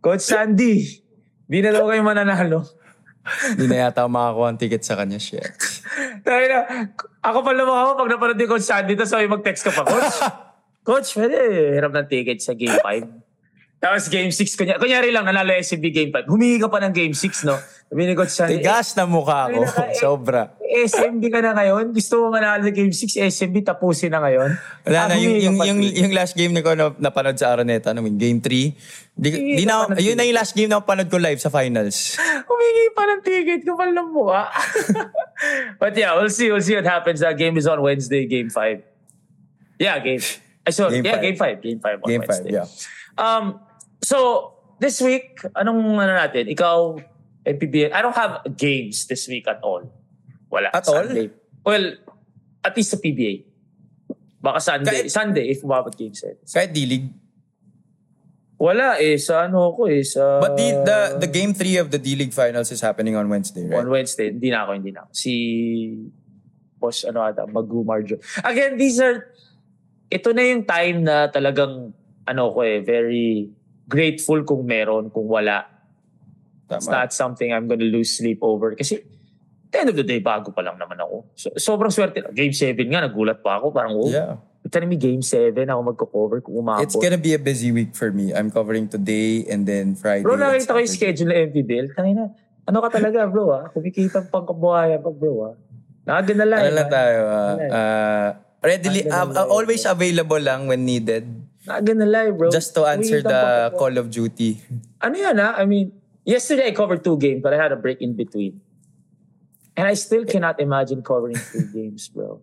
Coach Sandy, di na daw kayo mananalo. Hindi na yata makakuha ang ticket sa kanya. Shit. Tayo na, ako pa lumaka ako pag napanood ni Coach Sandy, tapos sabi mag-text ka pa, Coach. Coach, pwede, hirap ng ticket sa Game 5. Tapos Game 6, kunya, kunyari lang, nanalo SCB Game 5. Humingi ka pa ng Game 6, no? Ni Coach Sandy, Tigas na mukha ko. Naka- eh, Sobra. eh, SMB ka na ngayon? Gusto mo manalo ng Game 6, SMB, tapusin na ngayon? Wala Ah, na, yung, humingi ka yung, pa yung, yung last game na ko na napanood sa Araneta, no, game 3, di, di na, ka yun na yung last game na panood ko live sa finals. Humingi pa ng ticket, kapal ng mukha. But yeah, we'll see. We'll see what happens. That game is on Wednesday, game 5. Yeah, game. I saw, Game yeah, five. game 5. Game 5 on Game 5, Wednesday. yeah. Um, so, this week, anong ano natin? Ikaw, MPBL, I don't have games this week at all. Wala. At all? Sunday. Well, at least sa PBA. Baka Sunday. Kahit- Sunday, if umabot games. Eh. Kahit D-League. Wala eh. Sa ano ko eh. Sa, But the, the, the game 3 of the D-League finals is happening on Wednesday, right? On Wednesday, hindi na ako, hindi na ako. Si boss ano ata, Magu Marjo. Again, these are, ito na yung time na talagang, ano ko eh, very grateful kung meron, kung wala. It's Tama. not something I'm gonna lose sleep over. Kasi, at the end of the day, bago pa lang naman ako. So, sobrang swerte. Game 7 nga, nagulat pa ako. Parang, oh, Yeah. Ito na may game 7 ako magko-cover kung umabot. It's gonna be a busy week for me. I'm covering today and then Friday. Bro, nakita ko yung schedule ng MPBL. Tangina, ano ka talaga bro ah? Kumikita pang kabuhayan pa bro ah. Nakaga na lang. Ano lang tayo, ah, Live. ah, readily, na ah, live. always available lang when needed. Nakaga na live bro. Just to answer the. Call of Duty. Ano yan ah? I mean, yesterday I covered two games but I had a break in between. And I still cannot imagine covering two games bro.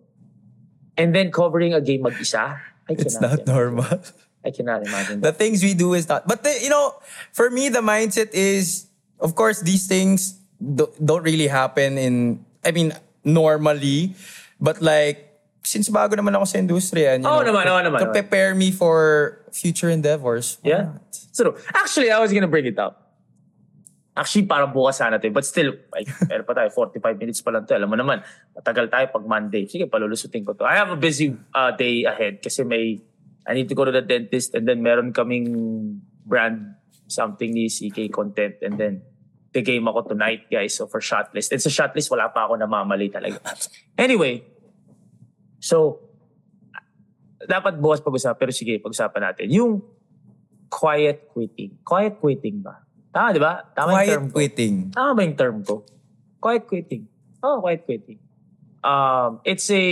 And then covering a game mag-isa. I cannot. It's not imagine. normal. I cannot imagine the things we do is not. But the, you know, for me, the mindset is, of course, these things do, don't really happen in. I mean, normally, but like since bago naman ako sa industriya, you Oo know, naman, to, oo naman, to prepare me for future endeavors. Yeah. not? So, actually, I was gonna bring it up. Actually, para bukas sana to. eh. But still, ay, meron pa tayo, 45 minutes pa lang to. Alam mo naman, matagal tayo pag Monday. Sige, palulusutin ko to. I have a busy uh, day ahead kasi may, I need to go to the dentist and then meron kaming brand something ni CK Content and then the game ako tonight, guys. So for shot list. And sa shot list, wala pa ako namamali talaga. Anyway, so, dapat bukas pag-usapan. Pero sige, pag-usapan natin. Yung quiet quitting. Quiet quitting ba? Tama, di ba? Tama yung Quiet term ko. quitting. Tama ba yung term ko? Quiet quitting. Oh, quiet quitting. Um, it's a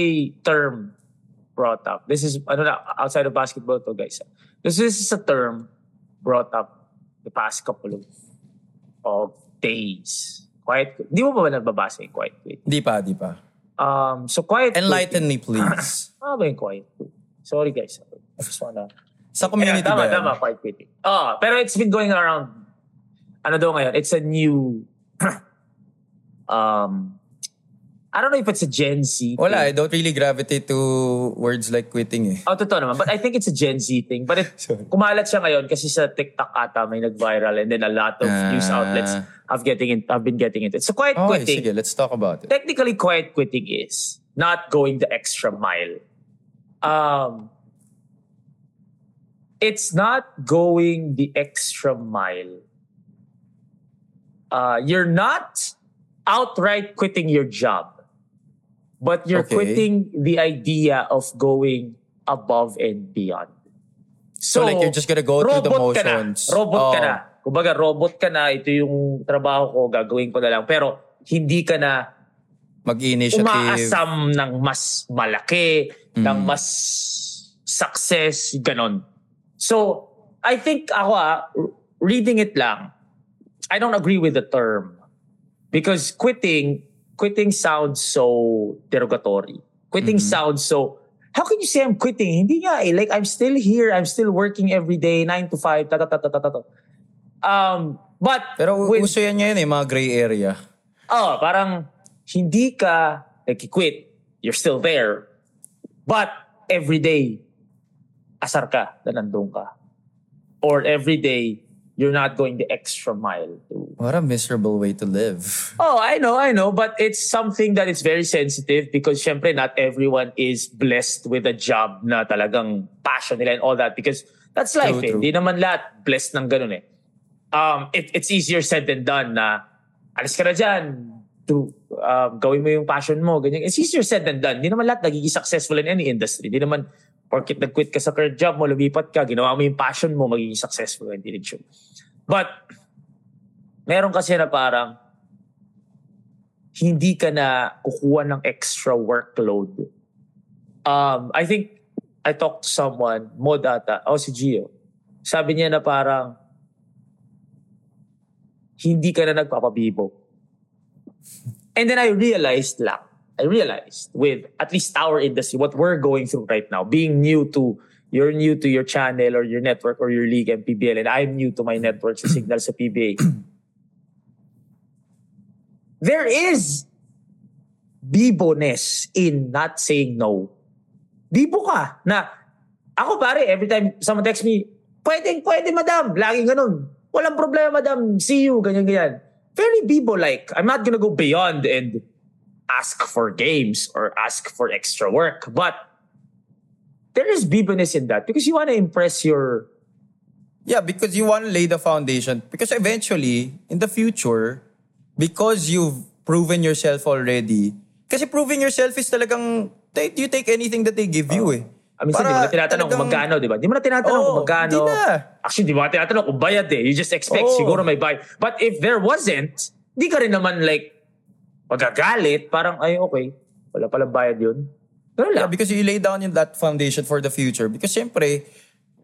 term brought up. This is, ano na, outside of basketball to, guys. This, this is a term brought up the past couple of, of days. Quiet, di mo ba ba nababasa yung quiet quitting? Di pa, di pa. Um, so quiet Enlighten me, please. Tama ba yung quiet quitting? Sorry, guys. I just wanna... Sa community Yeah, tama, ba yan? tama, quiet quitting. Ah, pero it's been going around. Ano daw ngayon? It's a new um I don't know if it's a Gen Z Wala, I don't really gravitate to words like quitting eh. Oh, totoo naman. But I think it's a Gen Z thing. But it, kumalat siya ngayon kasi sa TikTok ata may nag-viral and then a lot of Ah. news outlets have getting in, have been getting into it. So quiet Okay, quitting. sige, let's talk about it. technically quiet quitting is not going the extra mile. Um, it's not going the extra mile. Uh, you're not outright quitting your job, but you're Okay. quitting the idea of going above and beyond. So, like you're just gonna go through the robot ka na. motions. Robot ka Oh. na. Kumbaga, robot ka na. Ito yung trabaho ko, gagawin ko na lang. Pero hindi ka na Mag-initiative. umaasam ng mas malaki, ng mas success, ganon. So, I think ako ah, reading it lang, I don't agree with the term. Because quitting, quitting sounds so derogatory. Quitting sounds so, how can you say I'm quitting? Hindi nga eh. Like, I'm still here. I'm still working every day, 9 to 5, ta ta ta ta ta ta. ta. Um, but, Pero with- uso yan ngayon eh, mga gray area. Oh, parang hindi ka nag-quit. You're still there. But every day, asar ka na nandun ka. Or every day, you're not going the extra mile. To... What a miserable way to live. Oh, I know, I know. But it's something that is very sensitive because syempre not everyone is blessed with a job na talagang passion nila and all that because that's life True, eh. true. Hindi naman lahat blessed ng ganun eh. Um, it, it's easier said than done na alis ka na dyan, to, um, gawin mo yung passion mo, ganyan. It's easier said than done. Hindi naman lahat nagiging successful in any industry. Hindi naman porkit nag-quit ka sa current job mo, lumipat ka, ginawa mo yung passion mo, magiging successful. Hindi rin. But, meron kasi na parang hindi ka na kukuha ng extra workload. Um, I think I talked to someone, mo data, o si Gio. Sabi niya na parang hindi ka na nagpapabibo. And then I realized lang, I realized with at least our industry, what we're going through right now, being new to, you're new to your channel or your network or your league and PBL, and I'm new to my network sa Signal sa PBA. there is bibo-ness in not saying no. Bibo ka na, ako pare, every time someone text me, pwede, pwede madam, laging ganun. Walang problema madam, see you, ganyan-ganyan. Very bibo-like. I'm not gonna go beyond and ask for games or ask for extra work. But there is bitterness in that because you want to impress your Yeah, because you want to lay the foundation. Because eventually, in the future, because you've proven yourself already, kasi proving yourself is talagang, they- you take anything that they give you eh. I mean, di mo na tinatanong kung talagang- magkano, di ba? Di mo na tinatanong Oo, kung magkano. di na. Actually, di mo na tinatanong kung bayad eh. You just expect, Oo. siguro may bayad. But if there wasn't, di ka rin naman like, magagalit. Parang, ay, okay. Wala palang bayad yun. Pero Yeah, lang. because you lay down in that foundation for the future. Because syempre,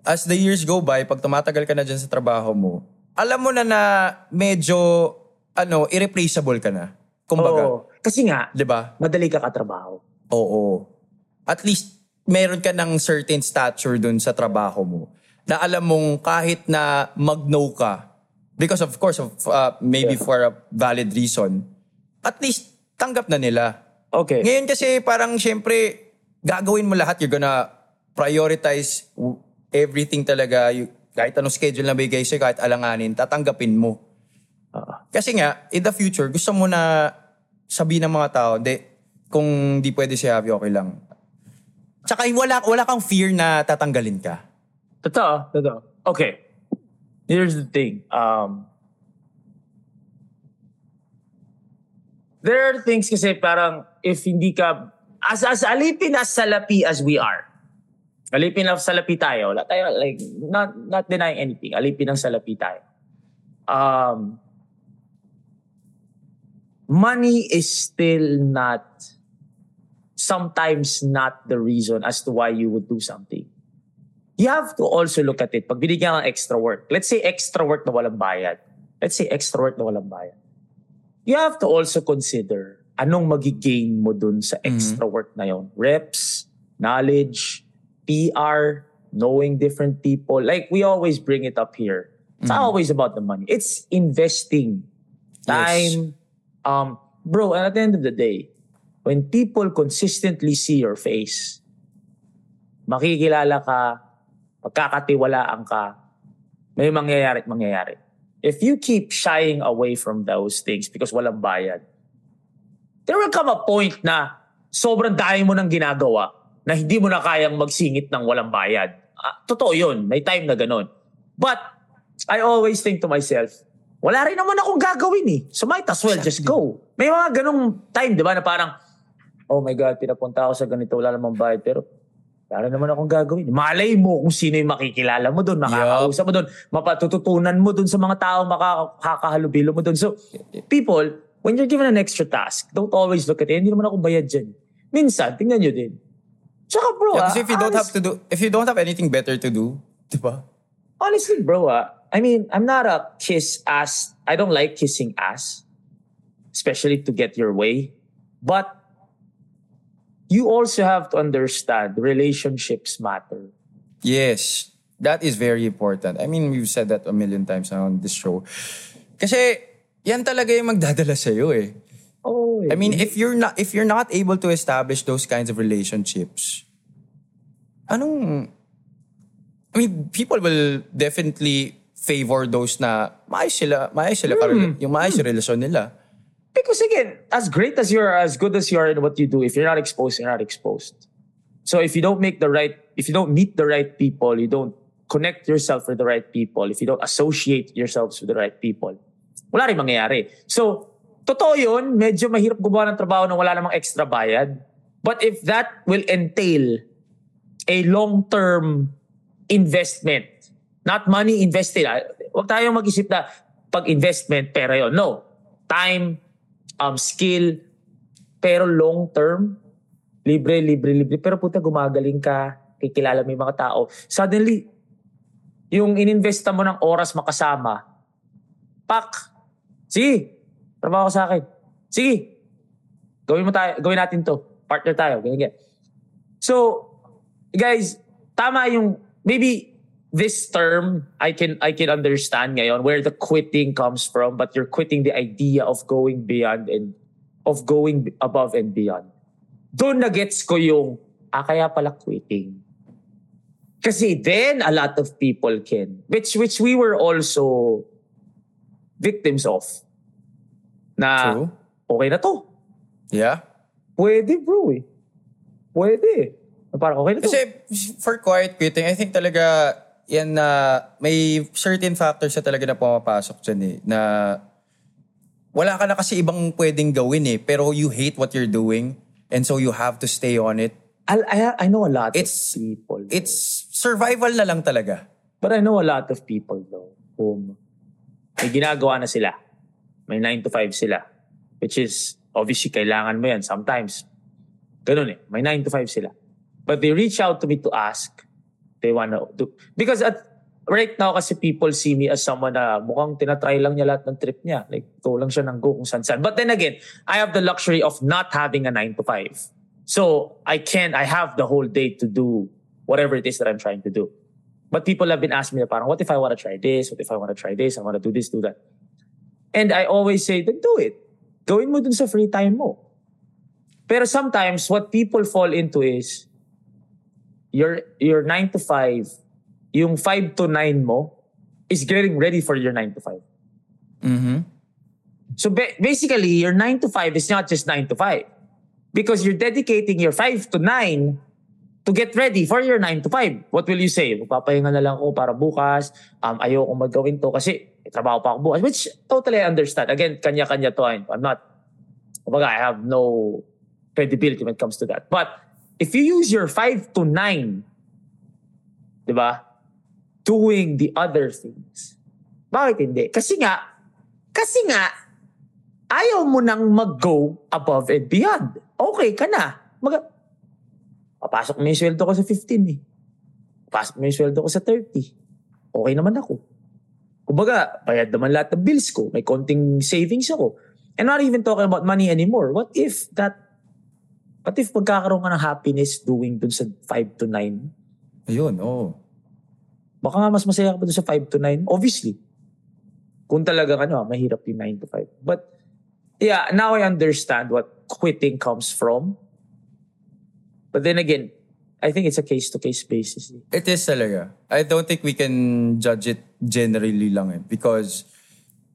as the years go by, pag tumatagal ka na dyan sa trabaho mo, alam mo na na medyo, ano, irreplaceable ka na. Kumbaga. Oo. Kasi nga, Di ba? madali ka katrabaho. Oo. At least, meron ka ng certain stature dun sa trabaho mo. Na alam mong kahit na mag-no ka, because of course, of, uh, maybe Yeah. for a valid reason, at least tanggap na nila. Okay. Ngayon kasi parang syempre, gagawin mo lahat. You're gonna prioritize everything talaga. You, kahit anong schedule na bigay sa'yo, kahit alanganin, tatanggapin mo. Ah. Kasi nga, in the future, gusto mo na sabihin ng mga tao, di, kung di pwede si Javi, okay lang. Tsaka wala, wala kang fear na tatanggalin ka. Totoo, totoo. Okay. Here's the thing. Um, there are things kasi parang if hindi ka, as, as alipin as salapi as we are, alipin as salapi tayo, wala tayo, like, not, not denying anything, alipin ang salapi tayo. Um, money is still not, sometimes not the reason as to why you would do something you have to also look at it. Pag binigyan ng extra work, let's say extra work na walang bayad. Let's say extra work na walang bayad. You have to also consider anong magigain mo dun sa extra work na yon. Reps, knowledge, PR, knowing different people. Like we always bring it up here. It's not always about the money. It's investing time. Um, bro, and at the end of the day, when people consistently see your face, makikilala ka, pagkakatiwalaan ka, may mangyayari at mangyayari. If you keep shying away from those things because walang bayad, there will come a point na sobrang dami mo nang ginagawa na hindi mo na kayang magsingit ng walang bayad. Ah, totoo yun. May time na ganun. But I always think to myself, wala rin naman akong gagawin eh. So might as well just go. May mga ganung time, di ba, na parang, oh my God, pinapunta ako sa ganito, wala namang bayad. Pero wala naman akong gagawin. Malay mo kung sino yung makikilala mo doon, makakausap mo doon, mapatututunan mo doon sa mga tao, makakahalubilo mo doon. So, people, when you're given an extra task, don't always look at it. Hindi naman ako bayad dyan. Minsan, tingnan nyo din. Tsaka bro, Yeah, ah, if you don't have honest- to do, if you don't have anything better to do, di ba? honestly, bro, ah, I mean, I'm not a kiss ass. I don't like kissing ass, especially to get your way. But you also have to understand relationships matter. Yes, that is very important. I mean, we've said that a million times on this show. Kasi yan talaga yung magdadala sa iyo eh. Oh, I mean, if you're not if you're not able to establish those kinds of relationships, anong I mean, people will definitely favor those na maayos sila, maayos sila karela- yung maayos yung relasyon nila. Because again, as great as you are, as good as you are in what you do, if you're not exposed, you're not exposed. So if you don't make the right, if you don't meet the right people, you don't connect yourself with the right people, if you don't associate yourselves with the right people, wala rin mangyayari. So, totoo yun, medyo mahirap gumawa ng trabaho na wala namang extra bayad. But if that will entail a long-term investment, not money invested. ah, Huwag tayong mag-isip na pag-investment, pera yun. No. Time, um, skill, pero long-term, libre, libre, libre. Pero puta, gumagaling ka, kikilala mo yung mga tao. Suddenly, yung ininvesta mo ng oras makasama, pak, sige, trabaho ka sa akin. Sige, gawin mo tayo, gawin natin to. Partner tayo, ganyan, ganyan. So, guys, tama yung maybe this term I can I can understand ngayon where the quitting comes from, but you're quitting the idea of going beyond and of going above and beyond. Doon na gets ko yung ah kaya pala quitting. Kasi then a lot of people can which which we were also victims of. Na True. okay na to. Yeah. pwede bro eh. Pwede. Parang okay na to. Kasi for quiet quitting, I think talaga yan na may certain factors na talaga na pumapasok dyan eh. Na wala ka na kasi ibang pwedeng gawin eh. Pero you hate what you're doing. And so you have to stay on it. I, I, I know a lot It's- of people. though. It's survival na lang talaga. But I know a lot of people though whom may ginagawa na sila. May 9 to 5 sila. Which is, obviously, kailangan mo yan sometimes. Ganun eh. May 9 to 5 sila. But they reach out to me to ask. They wanna do. Because at right now kasi people see me as someone na mukhang tinatry lang niya lahat ng trip niya. Like, go lang siya ng go kung saan saan. But then again, I have the luxury of not having a 9 to 5. So, I can, I have the whole day to do whatever it is that I'm trying to do. But people have been asking me, parang, what if I want to try this? What if I want to try this? I want to do this, do that. And I always say, then do it. Gawin mo dun sa free time mo. Pero sometimes, what people fall into is, your, your 9 to 5, yung 5 to 9 mo, is getting ready for your 9 to 5. Mm-hmm. So ba- basically, your 9 to 5 is not just 9 to 5. Because you're dedicating your 5 to 9 to get ready for your 9 to 5. What will you say? Magpapahinga na lang ako para bukas. Um, ayoko magawin to kasi trabaho pa ako bukas. Which totally I understand. Again, kanya-kanya to. I'm I'm not, kumbaga, I have no credibility when it comes to that. But if you use your 5 to 9, di ba, doing the other things, bakit hindi? Kasi nga, kasi nga, ayaw mo nang mag-go above and beyond. Okay ka na. Mag- Papasok mo yung sweldo ko sa 15 eh. Papasok mo yung sweldo ko sa 30. Okay naman ako. Kumbaga, bayad naman lahat ng bills ko. May konting savings ako. And not even talking about money anymore. What if that, what if magkakaroon ka ng happiness doing dun sa 5 to 9? Ayun, oo. Baka nga mas masaya ka pa dun sa 5 to 9. Obviously. Kung talaga ano, mahirap yung 9 to 5. But yeah, now I understand what quitting comes from. But then again, I think it's a case-to-case basis. It is talaga. I don't think we can judge it generally lang eh. Because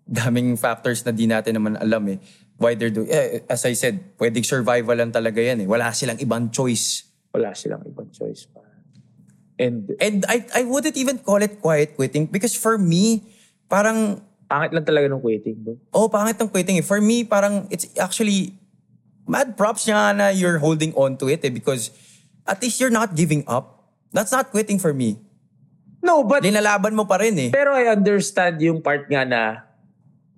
daming factors na di natin naman alam eh. Why they're doing... Eh, as I said, pwedeng survival lang talaga yan eh. Wala silang ibang choice. Wala silang ibang choice pa. And And I, I wouldn't even call it quiet quitting because for me, parang... pangit lang talaga ng quitting. Bro. Oh, pangit ng quitting eh. For me, parang it's actually... Mad props niya na you're holding on to it eh. Because at least you're not giving up. That's not quitting for me. No, but Linalaban mo pa rin eh. pero I understand yung part nga na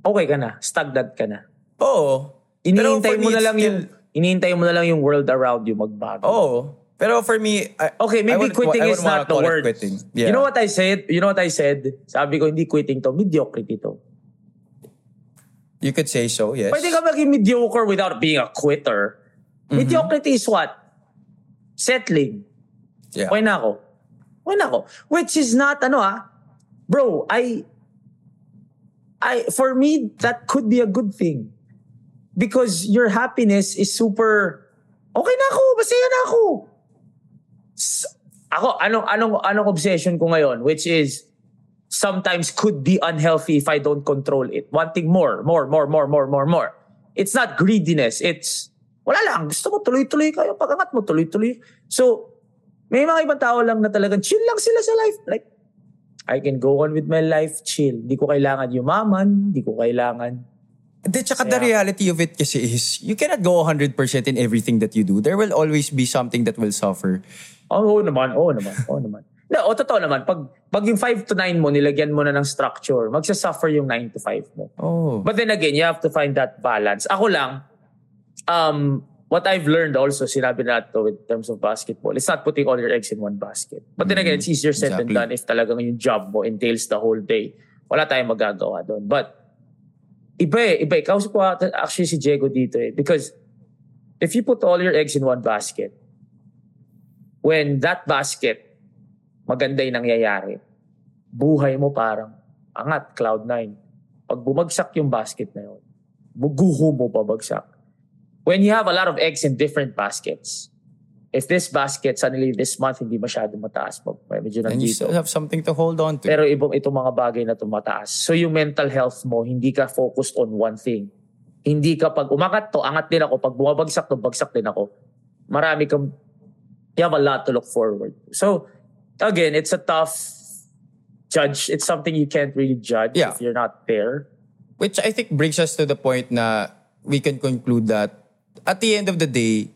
okay ka na, stagnant ka na. Oo. Iniintay for mo me, na it's lang still- yung iniintay mo na lang yung world around you magbago. Oo. Pero for me, I, Okay, I maybe wouldn't- quitting I is wouldn't wanna not the call it word. Quitting. Yeah. You know what I said? You know what I said? Sabi ko, hindi quitting to, mediocrity to. You could say so, yes. Pwede ka maging mediocre without being a quitter. Mm-hmm. Mediocrity is what? Settling. Yeah. Okay na ako. Okay na ako. Which is not, ano ah, bro, I, I, for me, that could be a good thing. Because your happiness is super, okay na ako, masaya na ako. S- ako, anong, anong, anong obsession ko ngayon, which is, sometimes could be unhealthy if I don't control it. Wanting more, more, more, more, more, more, more. It's not greediness. It's, wala lang. Gusto mo tuloy-tuloy kayo. Pag-angat mo, tuloy-tuloy. So, may mga ibang tao lang na talagang chill lang sila sa life. Like, I can go on with my life chill. Di ko kailangan yumaman. Di ko kailangan. The, tsaka the Yeah. reality of it kasi is, you cannot go 100% in everything that you do. There will always be something that will suffer. Oh, Oo naman, oo naman, oo naman. No, o totoo naman, pag, pag yung 5 to 9 mo, nilagyan mo na ng structure, magsasuffer yung 9 to 5 mo. Oh. But then again, you have to find that balance. Ako lang, um, what I've learned also, sinabi na to in terms of basketball, it's not putting all your eggs in one basket. But then again, it's easier said than Exactly. done if talagang yung job mo entails the whole day. Wala tayong magagawa doon. But, iba eh, iba eh. Kausap ko actually si Diego dito eh. Because, if you put all your eggs in one basket, when that basket, maganda yung nangyayari, buhay mo parang angat, cloud nine. Pag bumagsak yung basket na yun, buguho mo babagsak. When you have a lot of eggs in different baskets, if this basket suddenly this month hindi masyado mataas, medyo And you nandito. still have something to hold on to. Pero ibang itong mga bagay na tumataas. So yung mental health mo, hindi ka focused on one thing. hindi ka pag umangat to, angat din ako. Pag bumabagsak to, bagsak din ako. Marami kang, you have a lot to look forward. So, again, it's a tough judge. It's something you can't really judge Yeah. if you're not there. Which I think brings us to the point na we can conclude that at the end of the day,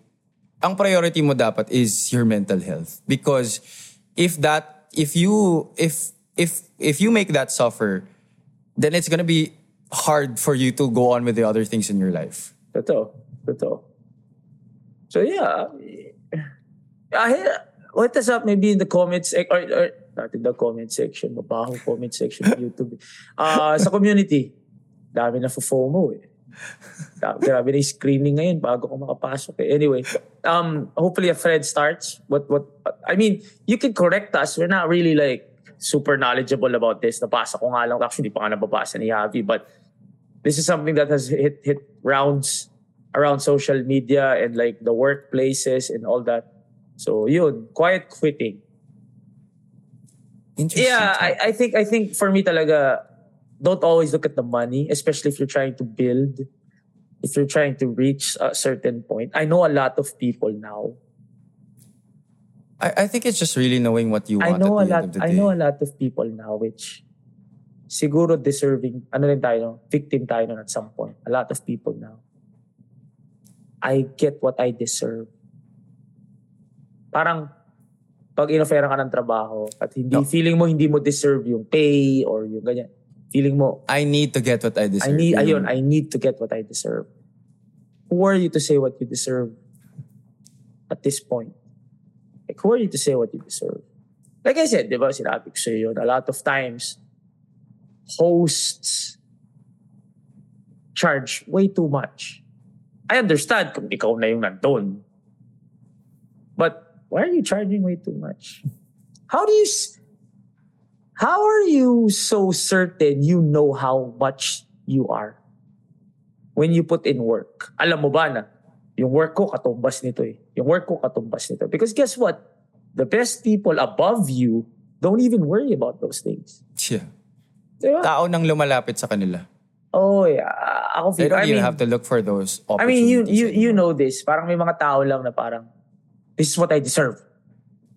ang priority mo dapat is your mental health. Because if that, if you, if, if, if you make that suffer, then it's gonna be hard for you to go on with the other things in your life. Totoo. Totoo. So yeah. Uh, what is up maybe in the comments or, or not in the comment section, mabahong comment section YouTube. Ah, sa community, dami na FOMO eh. Grabe na yung screening ngayon bago ko makapasok eh. Anyway, um, hopefully a thread starts. What, what, I mean, you can correct us. We're not really like super knowledgeable about this. Nabasa ko nga lang. Actually, di pa nga nababasa ni Javi. But this is something that has hit hit rounds around social media and like the workplaces and all that. So yun, quiet quitting. Interesting. Yeah, I, I think I think for me talaga, don't always look at the money, especially if you're trying to build, if you're trying to reach a certain point. I know a lot of people now. I, I think it's just really knowing what you I want know a at the lot end of the I know a lot of people now which siguro deserving ano rin tayo, victim tayo nun at some point. A lot of people now. I get what I deserve. Parang pag inofera ka ng trabaho at hindi No. feeling mo hindi mo deserve yung pay or yung ganyan. Feeling mo I need to get what I deserve. I need ayun, I need to get what I deserve. Who are you to say what you deserve at this point? Like, who are you to say what you deserve? Like I said, di ba, sinabi ko sa'yo yun, a lot of times, hosts charge way too much. I understand kung ikaw na yung nandun. But why are you charging way too much? How do you... s- How are you so certain you know how much you are? When you put in work. Alam mo ba na, yung work ko katumbas nito eh. Yung work ko katumbas nito. Because guess what? The best people above you don't even worry about those things. Yeah. Di ba? Tao nang lumalapit sa kanila. Oh, yeah. Ako They feel, don't I even mean, have to look for those I mean, you, opportunities. you, you know this. Parang may mga tao lang na parang, this is what I deserve.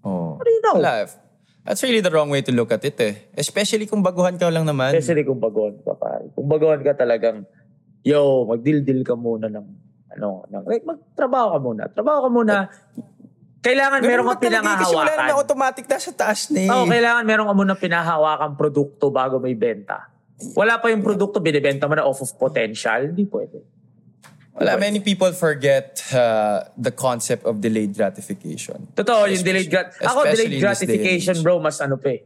Oh. What do you know? Wala. That's really the wrong way to look at it eh. Especially kung baguhan ka lang naman. Especially kung baguhan ka pare. Kung baguhan ka talagang, yo, magdildil ka muna ng, ano, ng, like, magtrabaho ka muna. Trabaho ka muna. Kailangan Ganun meron kang eh, Kasi wala pinahahawakan. automatic na sa taas na eh. Oo, kailangan meron ka muna pinahahawakan produkto bago may benta. Wala pa yung produkto, binibenta mo na off of potential. Hindi pwede. Wala, many people forget uh, the concept of delayed gratification. Totoo, yung delayed grat... Ako, delayed gratification, bro, mas ano pa eh.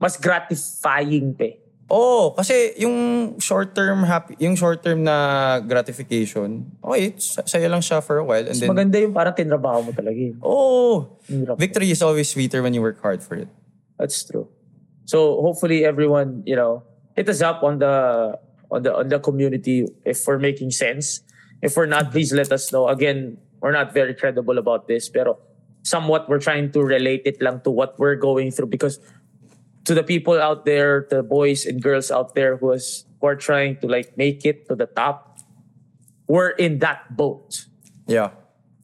Mas gratifying pa eh. Oo, kasi yung short-term happy, yung short-term na gratification, okay, sa- saya lang siya for a while and Mas then maganda yung parang tinrabaho mo talaga eh. oh, Hirap. victory is always sweeter when you work hard for it. That's true. So hopefully everyone, you know, hit us up on the on the on the community if we're making sense. If we're not, please let us know. Again, we're not very credible about this, pero somewhat we're trying to relate it lang to what we're going through because to the people out there, the boys and girls out there who is who are trying to like make it to the top, we're in that boat. Yeah.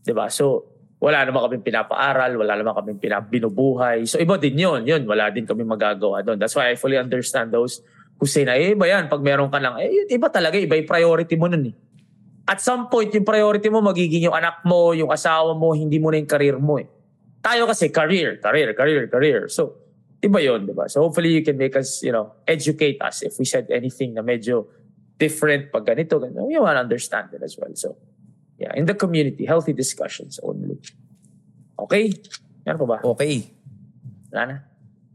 'di ba? So, wala naman kaming pinapaaral, wala naman kaming pinap binubuhay. So, iba din yun. Yun, wala din kami magagawa doon. That's why I fully understand those who say na, eh, iba yan, pag meron ka lang, eh, iba talaga, iba yung priority mo nun eh. At some point, yung priority mo, magiging yung anak mo, yung asawa mo, hindi mo na yung career mo eh. Tayo kasi, career, career, career, career. So, iba yun, di ba? So, hopefully you can make us, you know, educate us if we said anything na medyo different pag ganito, ganito. We want to understand it as well. So, Yeah, in the community, healthy discussions only. Okay? Yan pa ba? Okay. Wala na?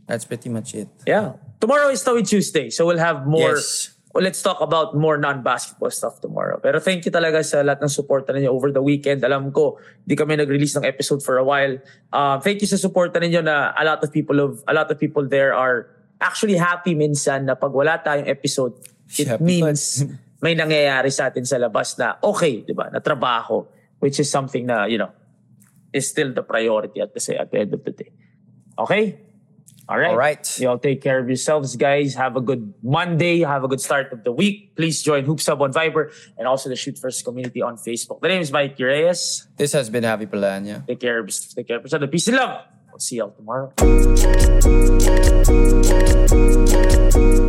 That's pretty much it. Yeah. Tomorrow is Tawi Tuesday, so we'll have more. Yes. Let's talk about more non-basketball stuff tomorrow. Pero thank you talaga sa lahat ng support ninyo over the weekend. Alam ko, di kami nag-release ng episode for a while. Uh, thank you sa support ninyo na a lot of people of a lot of people there are actually happy minsan na pag wala tayong episode, it Yeah, means may nangyayari sa atin sa labas na okay, di ba, na trabaho, which is something na, you know, is still the priority at the, at the end of the day. Okay? All right. All right. You all take care of yourselves, guys. Have a good Monday. Have a good start of the week. Please join Hoops Hub on Viber and also the Shoot First community on Facebook. My name is Mike Reyes. This has been Happy Palanya. Take care. Take care. Peace and love. We'll see y'all tomorrow.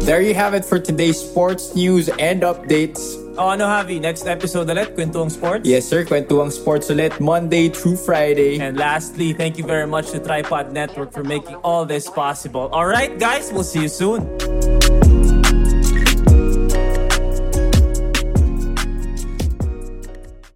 There you have it for today's sports news and updates. O ano Javi, next episode ulit, Kwentuang Sports. Yes sir, kwentuang sports ulit Monday through Friday. And lastly, thank you very much to Tripod Network for making all this possible. All right, guys, we'll see you soon.